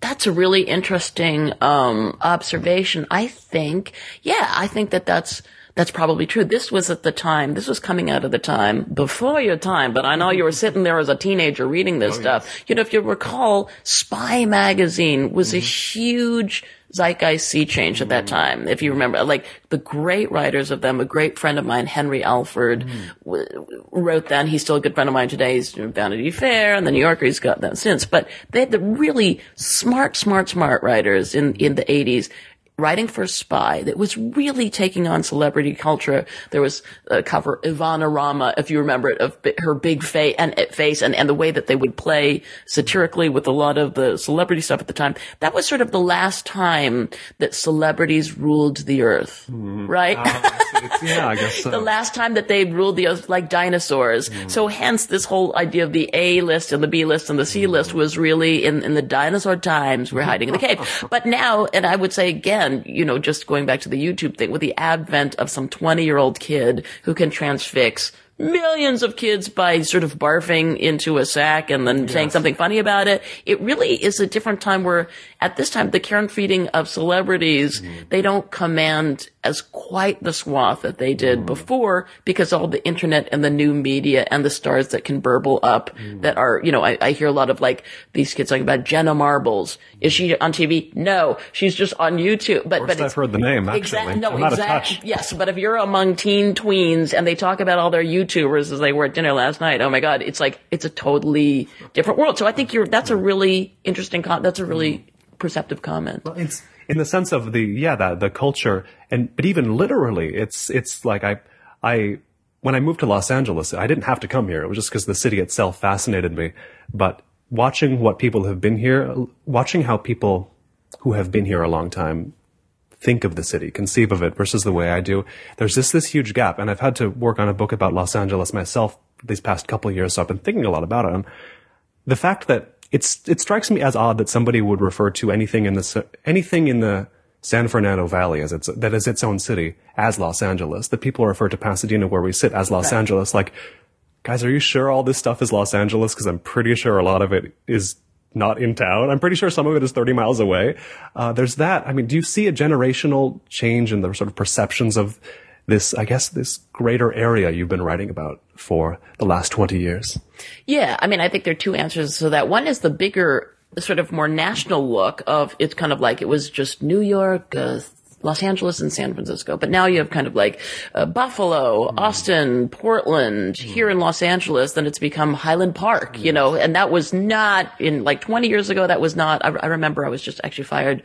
That's a really interesting um, observation. I think, yeah, I think that that's that's probably true. This was at the time. This was coming out of the time before your time, but I know you were sitting there as a teenager reading this stuff. You know, if you recall, Spy magazine was a huge zeitgeist sea change at that mm. time. If you remember, like the great writers of them, a great friend of mine, Henry Alford, w- w- wrote that. He's still a good friend of mine today. He's doing Vanity Fair and the New Yorker. He's got that since. But they had the really smart, smart, smart writers in, in the 80s writing for a Spy that was really taking on celebrity culture. There was a cover Ivana Rama, if you remember it, of her big fa- and, uh, face and, and the way that they would play satirically with a lot of the celebrity stuff at the time. That was sort of the last time that celebrities ruled the earth, mm-hmm. right? Ah, yeah, I guess so. the last time that they ruled the earth like dinosaurs. Mm. So hence this whole idea of the A list and the B list and the C list mm. was really in, in the dinosaur times we're hiding in the cave. But now, and I would say again, you know, just going back to the YouTube thing with the advent of some 20 year old kid who can transfix millions of kids by sort of barfing into a sack and then saying something funny about it. It really is a different time where at this time the care and feeding of celebrities, mm-hmm. they don't command as quite the swath that they did mm. before because all the internet and the new media and the stars that can burble up mm. that are, you know, I, I hear a lot of like these kids talking about Jenna Marbles. Is she on TV? No, she's just on YouTube. But, but I've heard the name, actually. Exactly. No, I'm out of exactly. Yes, but if you're among teen tweens and they talk about all their YouTubers as they were at dinner last night, oh my God, it's like it's a totally different world. So I think you're that's a really interesting con. That's a really mm. Perceptive comment. Well, It's in the sense of the yeah the the culture and but even literally it's it's like I I when I moved to Los Angeles I didn't have to come here it was just because the city itself fascinated me but watching what people have been here watching how people who have been here a long time think of the city, conceive of it versus the way I do. There's just this huge gap. And I've had to work on a book about Los Angeles myself these past couple years. So I've been thinking a lot about it. And the fact that it's, it strikes me as odd that somebody would refer to anything in the, anything in the San Fernando Valley as its, that is its own city as Los Angeles, that people refer to Pasadena where we sit as Los Right. Angeles. Like, guys, are you sure all this stuff is Los Angeles? Cause I'm pretty sure a lot of it is not in town. I'm pretty sure some of it is 30 miles away. Uh, there's that. I mean, do you see a generational change in the sort of perceptions of this, I guess, this greater area you've been writing about for the last 20 years? Yeah, I mean, I think there are two answers to that. One is the bigger, sort of more national look of it's kind of like it was just New York, uh, Los Angeles, and San Francisco, but now you have kind of like uh, Buffalo, mm-hmm. Austin, Portland, mm-hmm. here in Los Angeles. Then it's become Highland Park, you know, and that was not in like 20 years ago. That was not. I, I remember I was just actually fired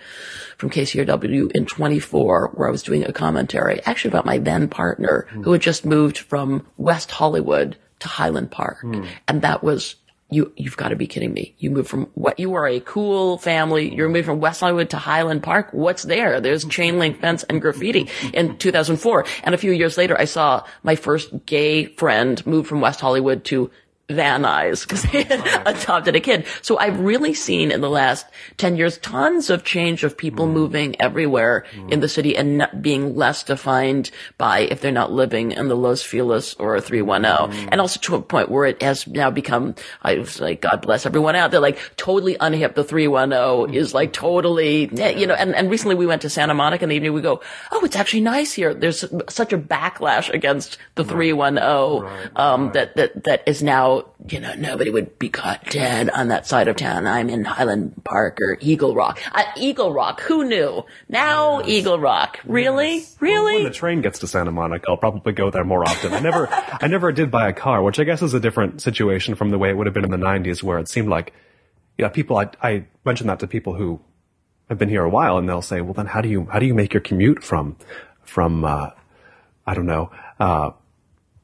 from KCRW in 24, where I was doing a commentary actually about my then partner mm. who had just moved from West Hollywood to Highland Park. Mm. And that was, you, you've got to be kidding me. You move from what, you are a cool family. You're moving from West Hollywood to Highland Park. What's there? There's chain link fence and graffiti in 2004. And a few years later, I saw my first gay friend move from West Hollywood to Van Nuys because they had adopted a kid. So I've really seen in the last 10 years tons of change of people moving everywhere in the city and being less defined by if they're not living in the Los Feliz or 310. And also to a point where it has now become, I was like, God bless everyone out there, like totally unhip. The 310 is like totally, eh, you know, and, and recently we went to Santa Monica in the evening. We go, oh, it's actually nice here. There's such a backlash against the 310, um, that, that, that is now, you know, nobody would be caught dead on that side of town. I'm in Highland Park or Eagle Rock. Uh, Eagle Rock, who knew? Now Eagle Rock. Really? Really? When the train gets to Santa Monica, I'll probably go there more often. I never, I never did buy a car, which I guess is a different situation from the way it would have been in the 90s where it seemed like, yeah, people, I, I mentioned that to people who have been here a while and they'll say, well, then how do you, how do you make your commute from, from, uh, I don't know, uh,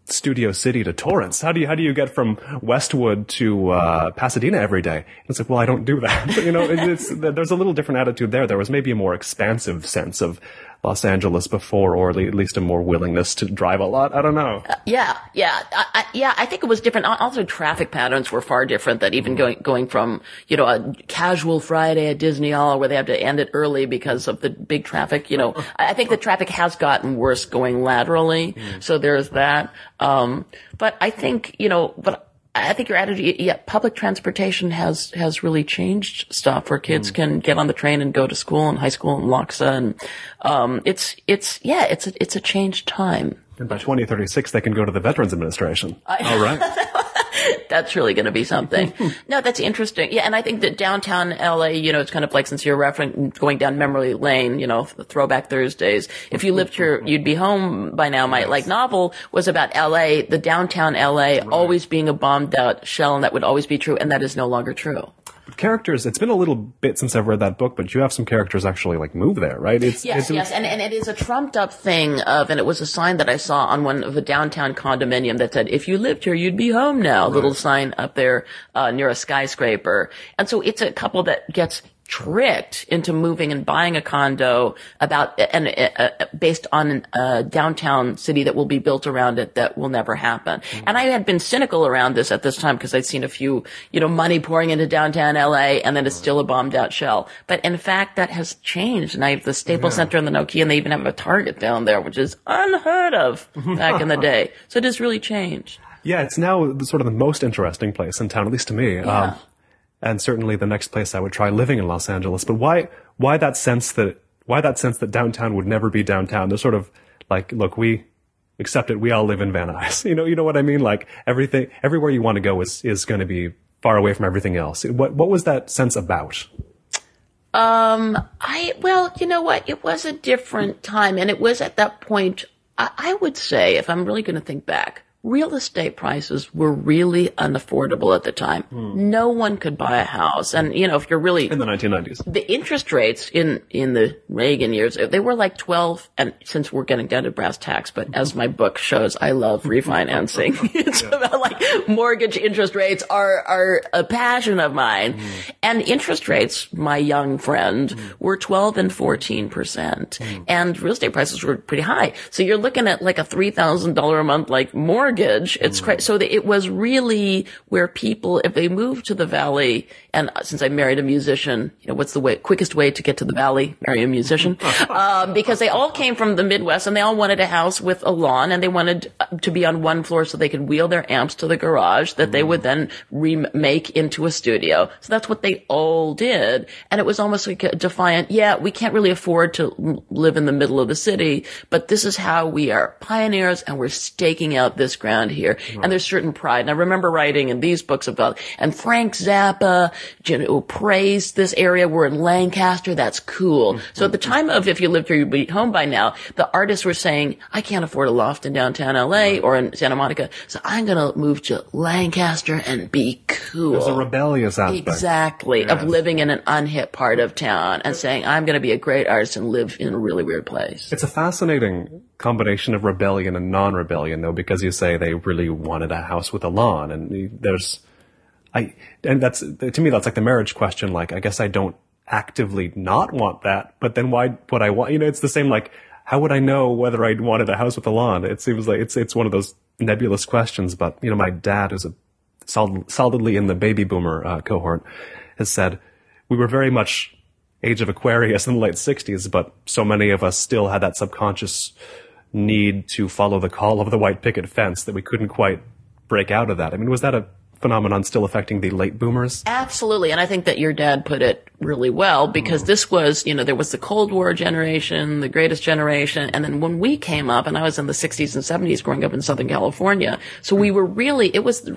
Studio City to Torrance? How do you, how do you get from Westwood to, uh, Pasadena every day? And it's like, well, I don't do that. you know, it's, there's a little different attitude there. There was maybe a more expansive sense of, Los Angeles before, or at least a more willingness to drive a lot. I don't know. Uh, yeah, yeah, I, I, yeah. I think it was different. Also, traffic patterns were far different. That even going going from you know a casual Friday at Disney Hall where they have to end it early because of the big traffic. You know, I think the traffic has gotten worse going laterally. Mm. So there's that. Um, but I think you know, but I think your attitude, yeah, public transportation has, has really changed stuff where kids mm. can get on the train and go to school and high school and LACHSA. And, um, it's, it's, yeah, it's a, it's a changed time. And by 2036, they can go to the Veterans Administration. All right. that's really going to be something. no, that's interesting. Yeah, and I think that downtown LA, you know, it's kind of like since you're referencing going down memory lane, you know, throwback Thursdays. If you lived here, you'd be home by now. My yes. like novel was about LA, the downtown LA right. always being a bombed out shell, and that would always be true, and that is no longer true characters, it's been a little bit since I've read that book, but you have some characters actually like move there, right? It's, yes, it's, yes, and, and it is a trumped up thing of, and it was a sign that I saw on one of a downtown condominium that said, if you lived here, you'd be home now. Right. Little sign up there, uh, near a skyscraper. And so it's a couple that gets tricked into moving and buying a condo about and uh, based on a downtown city that will be built around it that will never happen. Mm-hmm. And I had been cynical around this at this time because I'd seen a few, you know, money pouring into downtown LA and then it's still a bombed out shell. But in fact, that has changed. And I have the Staples yeah. Center and the Nokia and they even have a Target down there, which is unheard of back in the day. So it has really changed. Yeah, it's now sort of the most interesting place in town, at least to me. Yeah. Um, and certainly the next place I would try living in Los Angeles. But why, why that sense that, why that sense that downtown would never be downtown? There's sort of like, look, we accept it. We all live in Van Nuys. You know, you know what I mean? Like everything, everywhere you want to go is, is going to be far away from everything else. What, what was that sense about? Um, I, well, you know what? It was a different time. And it was at that point, I, I would say, if I'm really going to think back, real estate prices were really unaffordable at the time. Mm. No one could buy a house. And, you know, if you're really. In the 1990s. The interest rates in, in the Reagan years, they were like 12, and since we're getting down to brass tacks, but as my book shows, I love refinancing. it's yeah. about like mortgage interest rates are, are a passion of mine. Mm. And interest rates, my young friend, mm. were 12 and 14%. Hmm. And real estate prices were pretty high. So you're looking at like a $3,000 a month, like mortgage mortgage. It's mm. So it was really where people, if they moved to the valley, and since I married a musician, you know, what's the way, quickest way to get to the valley? Marry a musician. um, because they all came from the Midwest and they all wanted a house with a lawn and they wanted to be on one floor so they could wheel their amps to the garage that mm. they would then remake into a studio. So that's what they all did. And it was almost like a defiant, yeah, we can't really afford to live in the middle of the city, but this is how we are pioneers and we're staking out this ground here. Right. And there's certain pride. And I remember writing in these books about, and Frank Zappa, you know, praised this area. We're in Lancaster. That's cool. Mm-hmm. So at the time of if you lived here, you'd be home by now. The artists were saying, I can't afford a loft in downtown LA or in Santa Monica. So I'm going to move to Lancaster and be cool. There's a rebellious aspect. Exactly. Yes. Of living in an unhip part of town and saying, I'm going to be a great artist and live in a really weird place. It's a fascinating combination of rebellion and non-rebellion though, because you say they really wanted a house with a lawn and there's, I, and that's, to me, that's like the marriage question. Like, I guess I don't actively not want that, but then why would I want, you know, it's the same, like, how would I know whether I wanted a house with a lawn? It seems like it's, it's one of those nebulous questions, but, you know, my dad is a solid, solidly in the baby boomer uh, cohort has said, we were very much age of Aquarius in the late 60s, but so many of us still had that subconscious need to follow the call of the white picket fence that we couldn't quite break out of that. I mean, was that a phenomenon still affecting the late boomers? Absolutely. And I think that your dad put it really well because mm. this was, you know, there was the Cold War generation, the greatest generation. And then when we came up, and I was in the 60s and 70s growing up in Southern California, so we were really, it was a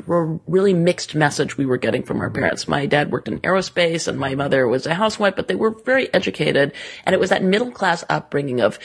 really mixed message we were getting from our parents. My dad worked in aerospace and my mother was a housewife, but they were very educated. And it was that middle class upbringing of,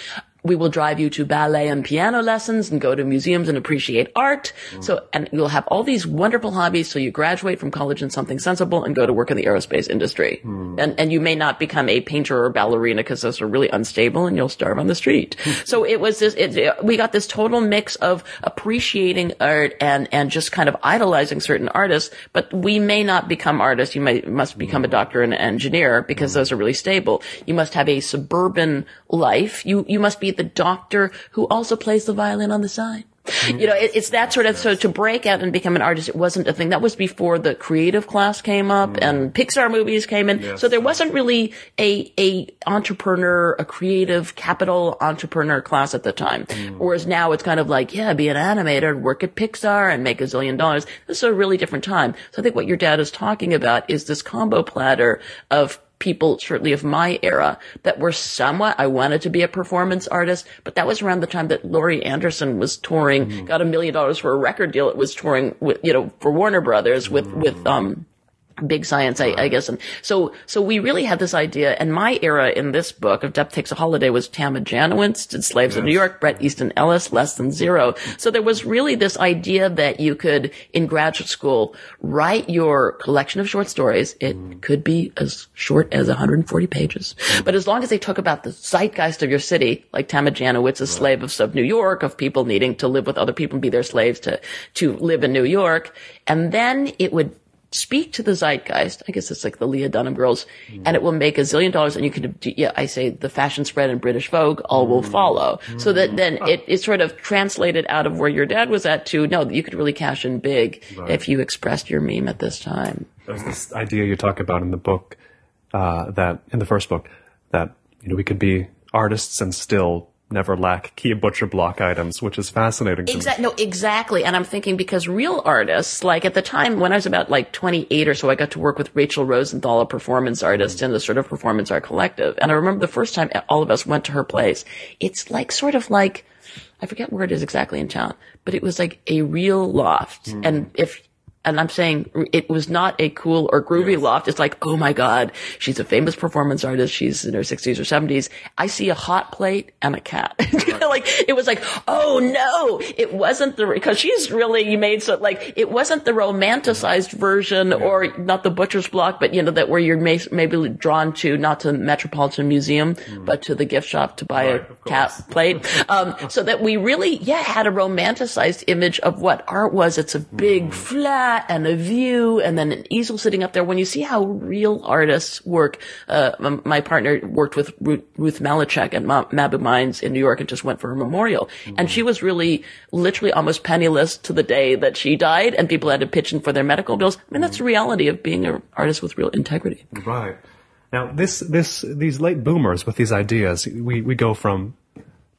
we will drive you to ballet and piano lessons and go to museums and appreciate art. Mm. So, and you'll have all these wonderful hobbies. So you graduate from college in something sensible and go to work in the aerospace industry. Mm. And, and you may not become a painter or ballerina because those are really unstable and you'll starve on the street. so it was this, it, it, we got this total mix of appreciating art and, and just kind of idolizing certain artists. But we may not become artists. You may, must become a doctor and an engineer because mm. those are really stable. You must have a suburban life. You, you must be the doctor who also plays the violin on the side. Mm-hmm. You know, it, it's that sort of, so to break out and become an artist, it wasn't a thing. That was before the creative class came up mm. and Pixar movies came in. Yes. So there wasn't really a, a entrepreneur, a creative capital entrepreneur class at the time. Mm. Whereas now it's kind of like, yeah, be an animator, and work at Pixar and make a zillion dollars. This is a really different time. So I think what your dad is talking about is this combo platter of people, certainly of my era, that were somewhat, I wanted to be a performance artist, but that was around the time that Laurie Anderson was touring, mm-hmm. got a million dollars for a record deal. It was touring with, you know, for Warner Brothers with, mm-hmm. with, um, big science, I, I, guess. And so, so we really had this idea. And my era in this book of Depth Takes a Holiday was Tama Janowitz, did Slaves yes. of New York, Bret Easton Ellis, Less Than Zero. So there was really this idea that you could, in graduate school, write your collection of short stories. It mm. could be as short as 140 pages, but as long as they talk about the zeitgeist of your city, like Tama Janowitz, a slave of, of New York, of people needing to live with other people and be their slaves to, to live in New York. And then it would speak to the zeitgeist. I guess it's like the Lena Dunham girls, mm. and it will make a zillion dollars. And you could, yeah, I say the fashion spread in British Vogue, all mm. will follow. Mm. So that then it, it sort of translated out of where your dad was at to no, you could really cash in big right. if you expressed your meme at this time. There's this idea you talk about in the book, uh, that in the first book, that you know we could be artists and still never lack key butcher block items, which is fascinating. Exactly. No, exactly. And I'm thinking because real artists, like at the time when I was about like 28 or so, I got to work with Rachel Rosenthal, a performance artist in the sort of performance art collective. And I remember the first time all of us went to her place. It's like sort of like, I forget where it is exactly in town, but it was like a real loft. Mm. And if and I'm saying it was not a cool or groovy yes. loft. It's like, oh my God, she's a famous performance artist. She's in her 60s or 70s. I see a hot plate and a cat. like, it was like, oh no, it wasn't the, because she's really made so, like, it wasn't the romanticized version yeah. or not the butcher's block, but you know, that where you're may, maybe drawn to, not to Metropolitan Museum, mm. but to the gift shop to buy right, a cat plate. Um, so that we really, yeah, had a romanticized image of what art was. It's a big mm. flat, and a view and then an easel sitting up there. When you see how real artists work, uh, my partner worked with Ruth, Ruth Maleczech at Mabou Mines in New York and just went for her memorial. Mm-hmm. And she was really literally almost penniless to the day that she died and people had to pitch in for their medical bills. I mean, that's the reality of being an artist with real integrity. Right. Now, this, this, these late boomers with these ideas, we, we go from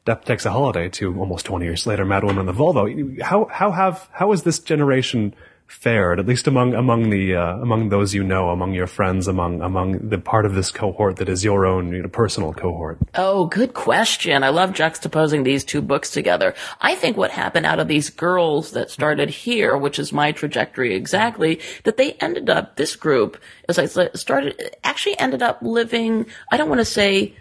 Depth Takes a Holiday to almost 20 years later, Mad Woman and the Volvo. How, how have, how is this generation fared, at least among among the uh, among those you know, among your friends, among among the part of this cohort that is your own you know, personal cohort? Oh, good question. I love juxtaposing these two books together. I think what happened out of these girls that started here, which is my trajectory exactly, that they ended up this group as I started actually ended up living. I don't want to say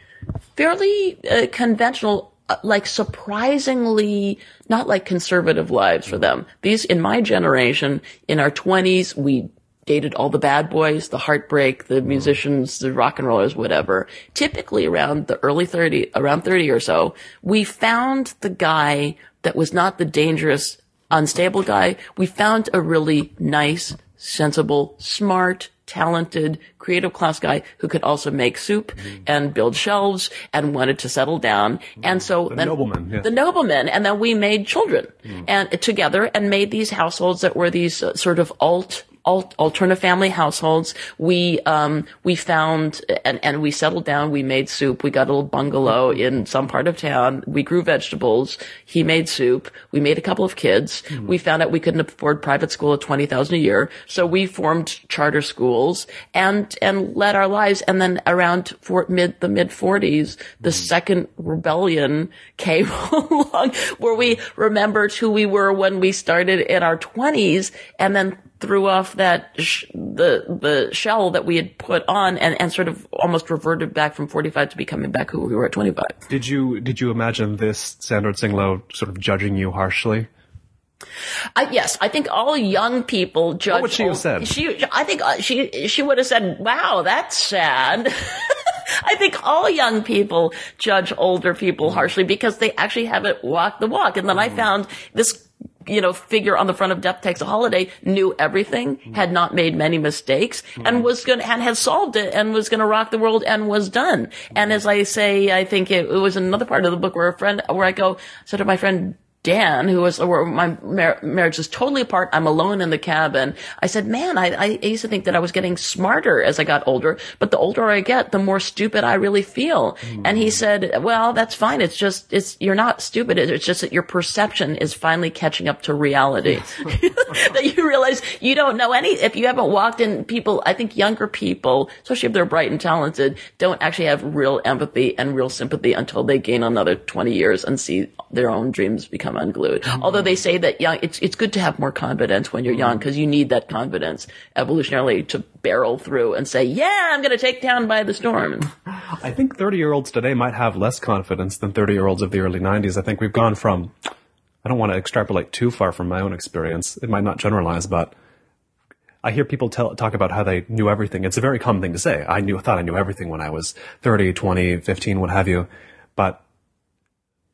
fairly uh, conventional like surprisingly not like conservative lives for them. These in my generation, in our twenties, we dated all the bad boys, the heartbreak, the mm-hmm. musicians, the rock and rollers, whatever. Typically around the early 30, around 30 or so, we found the guy that was not the dangerous, unstable guy. We found a really nice, sensible, smart, talented, creative class guy who could also make soup mm. and build shelves and wanted to settle down. And so the nobleman, yes. the nobleman, and then we made children mm. and together and made these households that were these uh, sort of alt alternative family households. We um, we found and and we settled down. We made soup. We got a little bungalow in some part of town. We grew vegetables. He made soup. We made a couple of kids. Mm-hmm. We found out we couldn't afford private school at twenty thousand a year, so we formed charter schools and and led our lives. And then around for mid the mid forties, the mm-hmm. second rebellion came along, where we remembered who we were when we started in our twenties, and then threw off that sh- the the shell that we had put on and, and sort of almost reverted back from 45 to becoming back who we were at 25. Did you did you imagine this Sandra Tsing-Loh sort of judging you harshly? I, yes, I think all young people judge. What would she have said? She, I think uh, she she would have said, "Wow, that's sad." I think all young people judge older people harshly because they actually haven't walked the walk. And then I found this you know, figure on the front of Depth Takes a Holiday knew everything, had not made many mistakes, and was going to, and had solved it and was going to rock the world and was done. And as I say, I think it, it was another part of the book where a friend, where I go, said to my friend, Dan, who was, where my mar- marriage was totally apart. I'm alone in the cabin. I said, man, I, I used to think that I was getting smarter as I got older, but the older I get, the more stupid I really feel. Mm. And he said, well, that's fine. It's just, it's, you're not stupid. It's just that your perception is finally catching up to reality. that you realize you don't know any, if you haven't walked in people, I think younger people, especially if they're bright and talented, don't actually have real empathy and real sympathy until they gain another 20 years and see their own dreams become unglued. Mm-hmm. Although they say that young, it's, it's good to have more confidence when you're young because you need that confidence evolutionarily to barrel through and say, yeah, I'm going to take town by the storm. I think 30 year olds today might have less confidence than 30 year olds of the early 90s. I think we've gone from, I don't want to extrapolate too far from my own experience. It might not generalize, but I hear people tell, talk about how they knew everything. It's a very common thing to say. I knew, thought I knew everything when I was 30, 20, 15, what have you. But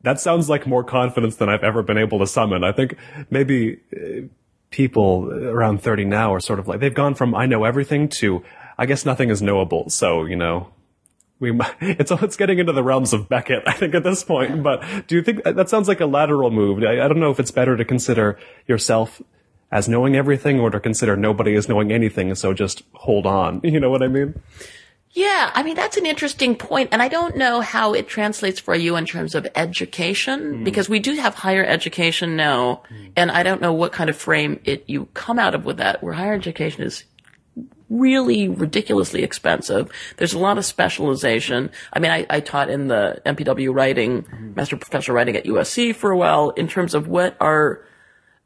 that sounds like more confidence than I've ever been able to summon. I think maybe uh, people around 30 now are sort of like, they've gone from I know everything to I guess nothing is knowable. So, you know, we it's it's getting into the realms of Beckett, I think, at this point. But do you think that sounds like a lateral move? I, I don't know if it's better to consider yourself as knowing everything or to consider nobody as knowing anything. So just hold on. You know what I mean? Yeah, I mean, that's an interesting point, and I don't know how it translates for you in terms of education, mm. because we do have higher education now, mm. and I don't know what kind of frame it you come out of with that, where higher education is really ridiculously expensive. There's a lot of specialization. I mean, I, I taught in the MPW writing, mm. master professor writing at USC for a while, in terms of what are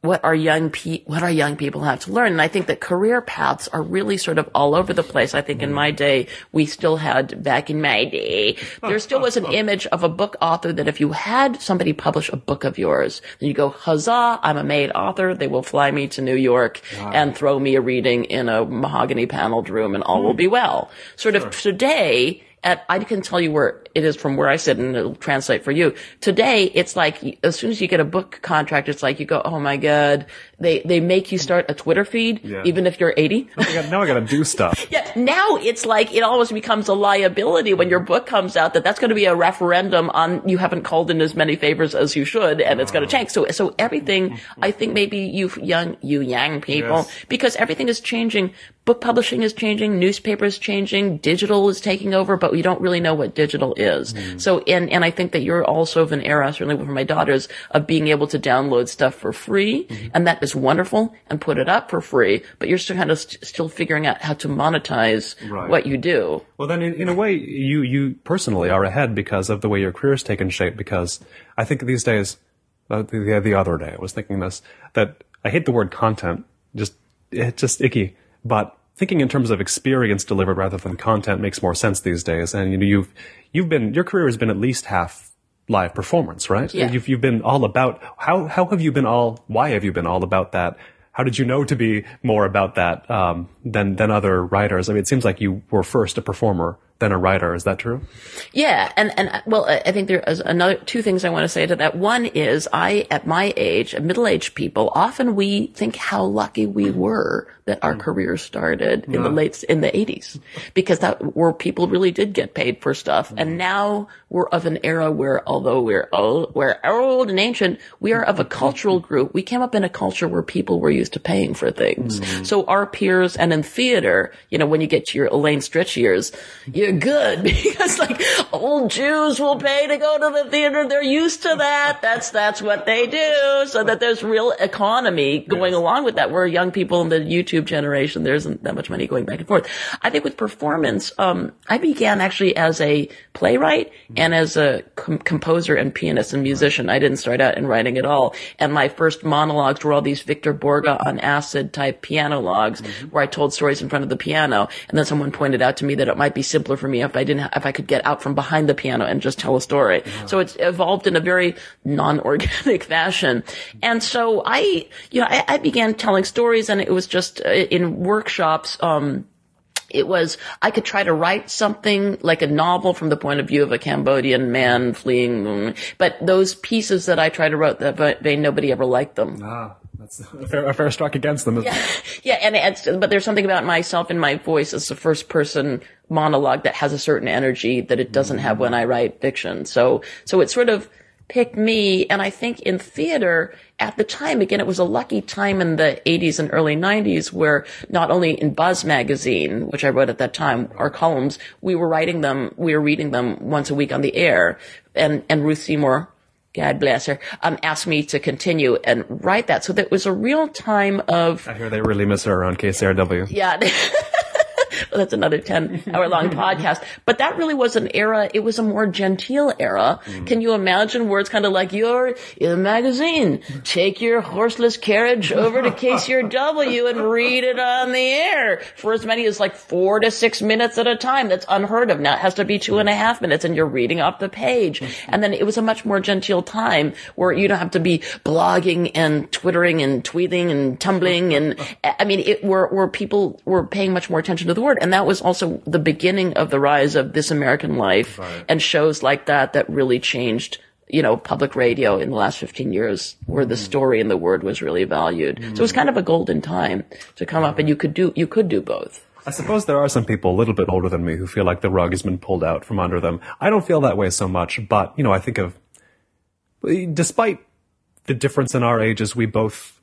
what our young pe- what our young people have to learn. And I think that career paths are really sort of all over the place. I think in my day, we still had, back in my day, there still was an image of a book author that if you had somebody publish a book of yours, then you go, huzzah, I'm a made author. They will fly me to New York wow. and throw me a reading in a mahogany paneled room and all will hmm. be well. Sort of today, at, I can tell you where it is from where I sit and it'll translate for you. Today, it's like, as soon as you get a book contract, it's like you go, oh my God, they, they make you start a Twitter feed, yeah. even if you're 80. now I gotta do stuff. yeah. Now it's like, it almost becomes a liability when your book comes out that that's going to be a referendum on you haven't called in as many favors as you should and it's going to change. So, so everything, I think maybe you young, you young people, yes. because everything is changing. Book publishing is changing, newspapers changing, digital is taking over, but we don't really know what digital is. Mm. So, and, and I think that you're also of an era, certainly for my daughters, of being able to download stuff for free. Mm-hmm. And that is wonderful and put it up for free, but you're still kind of st- still figuring out how to monetize right. what you do. Well, then in, in a way, you, you personally are ahead because of the way your career has taken shape because I think these days, uh, the, the other day I was thinking this, that I hate the word content, just, it's just icky, but thinking in terms of experience delivered rather than content makes more sense these days. And you know, you've you've been your career has been at least half live performance, right? Yeah. You've you've been all about how how have you been all why have you been all about that? How did you know to be more about that um, than than other writers? I mean, it seems like you were first a performer than a writer. Is that true? Yeah, and and well, I think there's another two things I want to say to that. One is I, at my age, middle-aged people, often we think how lucky we were that our mm. career started in yeah. the late in the 80s, because that where people really did get paid for stuff, and now we're of an era where, although we're old, we're old and ancient, we are of a cultural group. We came up in a culture where people were used to paying for things. Mm. So our peers, and in theater, you know, when you get to your Elaine Stritch years, you good because like old Jews will pay to go to the theater. They're used to that. That's, that's what they do. So that there's real economy going along with that. Where young people in the YouTube generation, there isn't that much money going back and forth. I think with performance, um, I began actually as a playwright and as a com- composer and pianist and musician. I didn't start out in writing at all. And my first monologues were all these Victor Borge on acid type piano logs mm-hmm. where I told stories in front of the piano. And then someone pointed out to me that it might be simpler for me if I didn't, if I could get out from behind the piano and just tell a story. So it's evolved in a very non-organic fashion. And so I, you know, I, I began telling stories and it was just uh, in workshops, um, it was I could try to write something like a novel from the point of view of a Cambodian man fleeing, but those pieces that I tried to write that nobody ever liked them. Ah, that's a fair, a fair struck against them. Yeah, yeah, and it's, but there's something about myself and my voice as a first person monologue that has a certain energy that it doesn't have when I write fiction. So, so it sort of picked me, and I think in theater, at the time, again, it was a lucky time in the 80s and early 90s where not only in Buzz magazine, which I wrote at that time, our columns, we were writing them, we were reading them once a week on the air. And, and Ruth Seymour, God bless her, um, asked me to continue and write that. So that was a real time of. I hear they really miss her around KCRW. Yeah. well, that's another 10 hour long podcast. But that really was an era, it was a more genteel era. Mm. Can you imagine where it's kind of like you're in a magazine, take your horseless carriage over to KCRW and read it on the air for as many as like four to six minutes at a time. That's unheard of. Now it has to be two and a half minutes and you're reading off the page. And then it was a much more genteel time where you don't have to be blogging and twittering and tweeting and tumbling. And I mean, it where, where people were paying much more attention to the And that was also the beginning of the rise of This American Life right. and shows like that that really changed you know, public radio in the last 15 years where the mm. story and the word was really valued. Mm. So it was kind of a golden time to come up and you could do, you could do both. I suppose there are some people a little bit older than me who feel like the rug has been pulled out from under them. I don't feel that way so much, but, you know, I think of, despite the difference in our ages, we both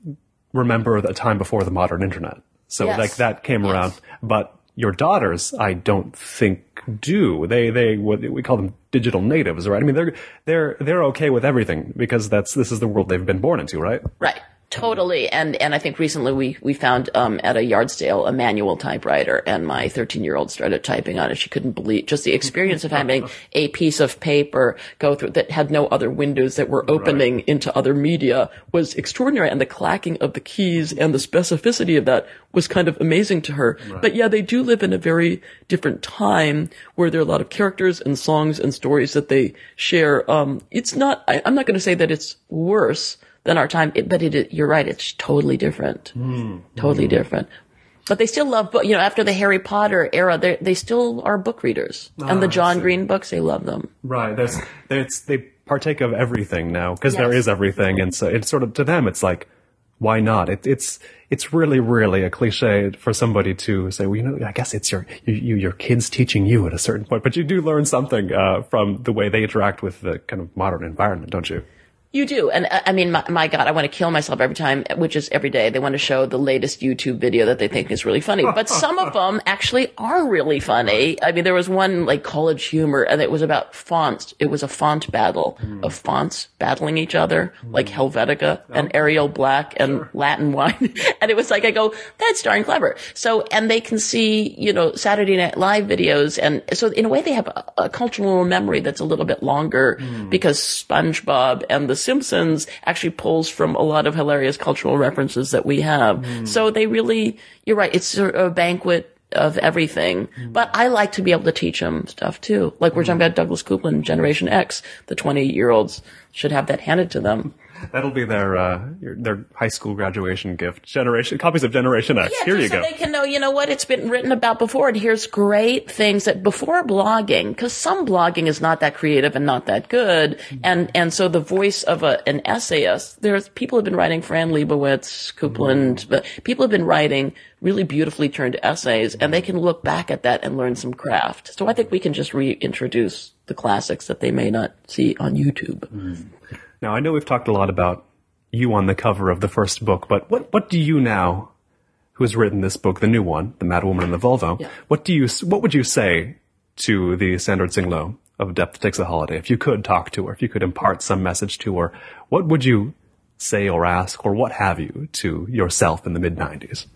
remember a time before the modern internet. So yes. like that came yes. around, but your daughters, I don't think do. They, they, what we call them digital natives, right? I mean, they're, they're, they're okay with everything because that's, this is the world they've been born into, right? Right. Totally, and and I think recently we we found um, at a yard sale a manual typewriter, and my 13 year old started typing on it. She couldn't believe just the experience of having a piece of paper go through that had no other windows that were opening right. into other media was extraordinary, and the clacking of the keys and the specificity of that was kind of amazing to her. Right. But yeah, they do live in a very different time where there are a lot of characters and songs and stories that they share. Um, it's not. I, I'm not going to say that it's worse than our time. It, but it, you're right. It's totally different. Mm. Totally mm. different. But they still love, you know, after the Harry Potter era, they they still are book readers. Oh, and the ah, John Green books, they love them. Right. There's, there's, they partake of everything now because yes. there is everything. And so it's sort of, to them, it's like, why not? It, it's, it's really, really a cliche for somebody to say, well, you know, I guess it's your, you, you, your kids teaching you at a certain point, but you do learn something, uh, from the way they interact with the kind of modern environment, don't you? You do. And uh, I mean, my, my, God, I want to kill myself every time, which is every day. They want to show the latest YouTube video that they think is really funny. But some of them actually are really funny. I mean, there was one like college humor and it was about fonts. It was a font battle mm. of fonts battling each other, mm. like Helvetica oh. and Arial Black and sure. Latin wine. and it was like, I go, that's darn clever. So, and they can see, you know, Saturday Night Live videos. And so in a way, they have a, a cultural memory that's a little bit longer mm. because SpongeBob and the Simpsons actually pulls from a lot of hilarious cultural references that we have. Mm. So they really, you're right, it's a banquet of everything. Mm. But I like to be able to teach them stuff too. Like we're mm. talking about Douglas Coupland, Generation X, the 20 year olds should have that handed to them. That'll be their uh, their high school graduation gift. Generation copies of Generation X. Yeah, Here you so go. They can know, you know what, it's been written about before, and here's great things that before blogging, because some blogging is not that creative and not that good, mm-hmm. and and so the voice of a, an essayist, there's people have been writing Fran Lebowitz, Coupland, mm-hmm. but people have been writing really beautifully turned essays, and they can look back at that and learn some craft. So I think we can just reintroduce the classics that they may not see on YouTube. Mm. Now, I know we've talked a lot about you on the cover of the first book, but what, what do you now, who has written this book, the new one, The Madwoman in the Volvo, yeah. what do you, what would you say to the Sandra Tsing of Depth Takes a Holiday, if you could talk to her, if you could impart some message to her, what would you say or ask or what have you to yourself in the mid 90s?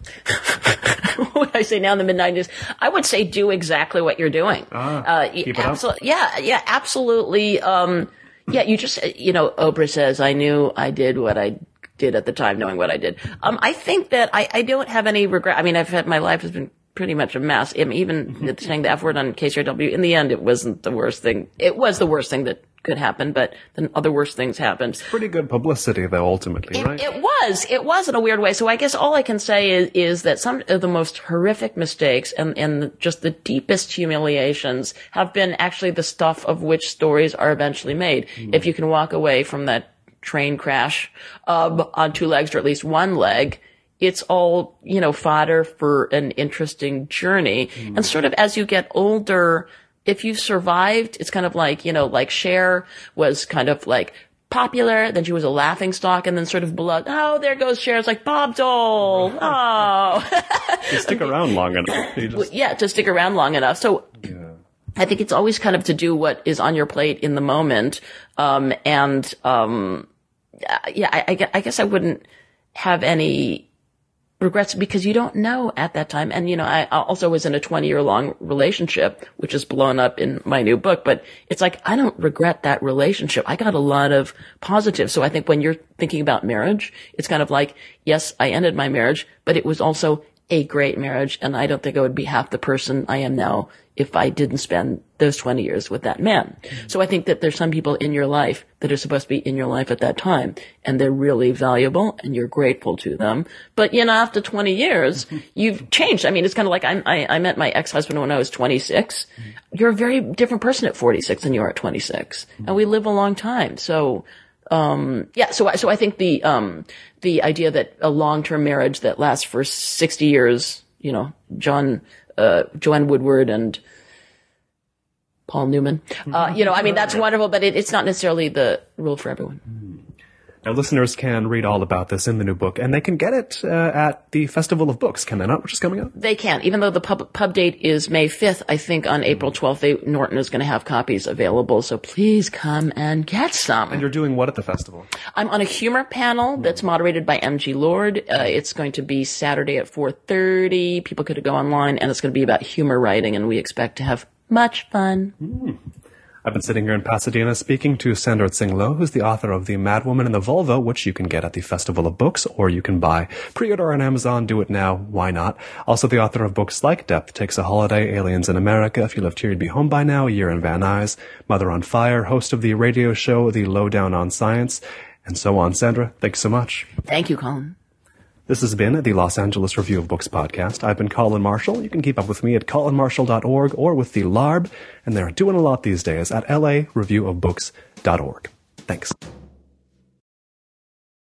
what would I say now in the mid 90s? I would say do exactly what you're doing. Ah, uh, absolutely. Yeah, yeah, absolutely. Um, yeah, you just, you know, Oprah says, I knew I did what I did at the time, knowing what I did. Um, I think that I, I don't have any regret. I mean, I've had, my life has been pretty much a mess. I mean, even mm-hmm. saying the F word on KCRW, in the end, it wasn't the worst thing. It was the worst thing that could happen, but then other worse things happened. It's pretty good publicity though, ultimately, it, right? It was. It was in a weird way. So I guess all I can say is, is that some of the most horrific mistakes and, and just the deepest humiliations have been actually the stuff of which stories are eventually made. Mm. If you can walk away from that train crash, um, on two legs or at least one leg, it's all, you know, fodder for an interesting journey. Mm. And sort of as you get older, if you survived, it's kind of like, you know, like Cher was kind of like popular, then she was a laughing stock, and then sort of below, oh, there goes Cher. It's like Bob Dole. Oh. you stick around long enough. Just... Yeah, to stick around long enough. So yeah. I think it's always kind of to do what is on your plate in the moment. Um, and, um, yeah, I, I guess I wouldn't have any regrets because you don't know at that time. And, you know, I also was in a 20 year long relationship, which is blown up in my new book, but it's like, I don't regret that relationship. I got a lot of positives. So I think when you're thinking about marriage, it's kind of like, yes, I ended my marriage, but it was also a great marriage. And I don't think I would be half the person I am now if I didn't spend those 20 years with that man. Mm-hmm. So I think that there's some people in your life that are supposed to be in your life at that time and they're really valuable and you're grateful to them. But you know, after 20 years, mm-hmm. you've changed. I mean, it's kind of like I, I, I met my ex-husband when I was 26. Mm-hmm. You're a very different person at 46 than you are at 26 and we live a long time. So, um, yeah, so so I think the um, the idea that a long term marriage that lasts for sixty years, you know, John uh, Joanne Woodward and Paul Newman. Uh, you know, I mean, that's wonderful, but it, it's not necessarily the rule for everyone. Now, listeners can read all about this in the new book, and they can get it uh, at the Festival of Books, can they not, which is coming up? They can. Even though the pub, pub date is May 5th, I think on April 12th, they, Norton is going to have copies available, so please come and get some. And you're doing what at the festival? I'm on a humor panel that's moderated by MG Lord. Uh, it's going to be Saturday at 4.30. People could go online, and it's going to be about humor writing, and we expect to have much fun. Mm. I've been sitting here in Pasadena speaking to Sandra Tsing Loh, who's the author of The Madwoman in the Volvo, which you can get at the Festival of Books, or you can buy. Pre-order on Amazon, do it now, why not? Also the author of books like Depth Takes a Holiday, Aliens in America, If You Lived Here You'd Be Home by Now, A Year in Van Nuys, Mother on Fire, host of the radio show The Loh Down on Science, and so on. Sandra, thanks so much. Thank you, Colin. This has been the Los Angeles Review of Books podcast. I've been Colin Marshall. You can keep up with me at colinmarshall.org or with the LARB, and they're doing a lot these days at lareviewofbooks.org. Thanks.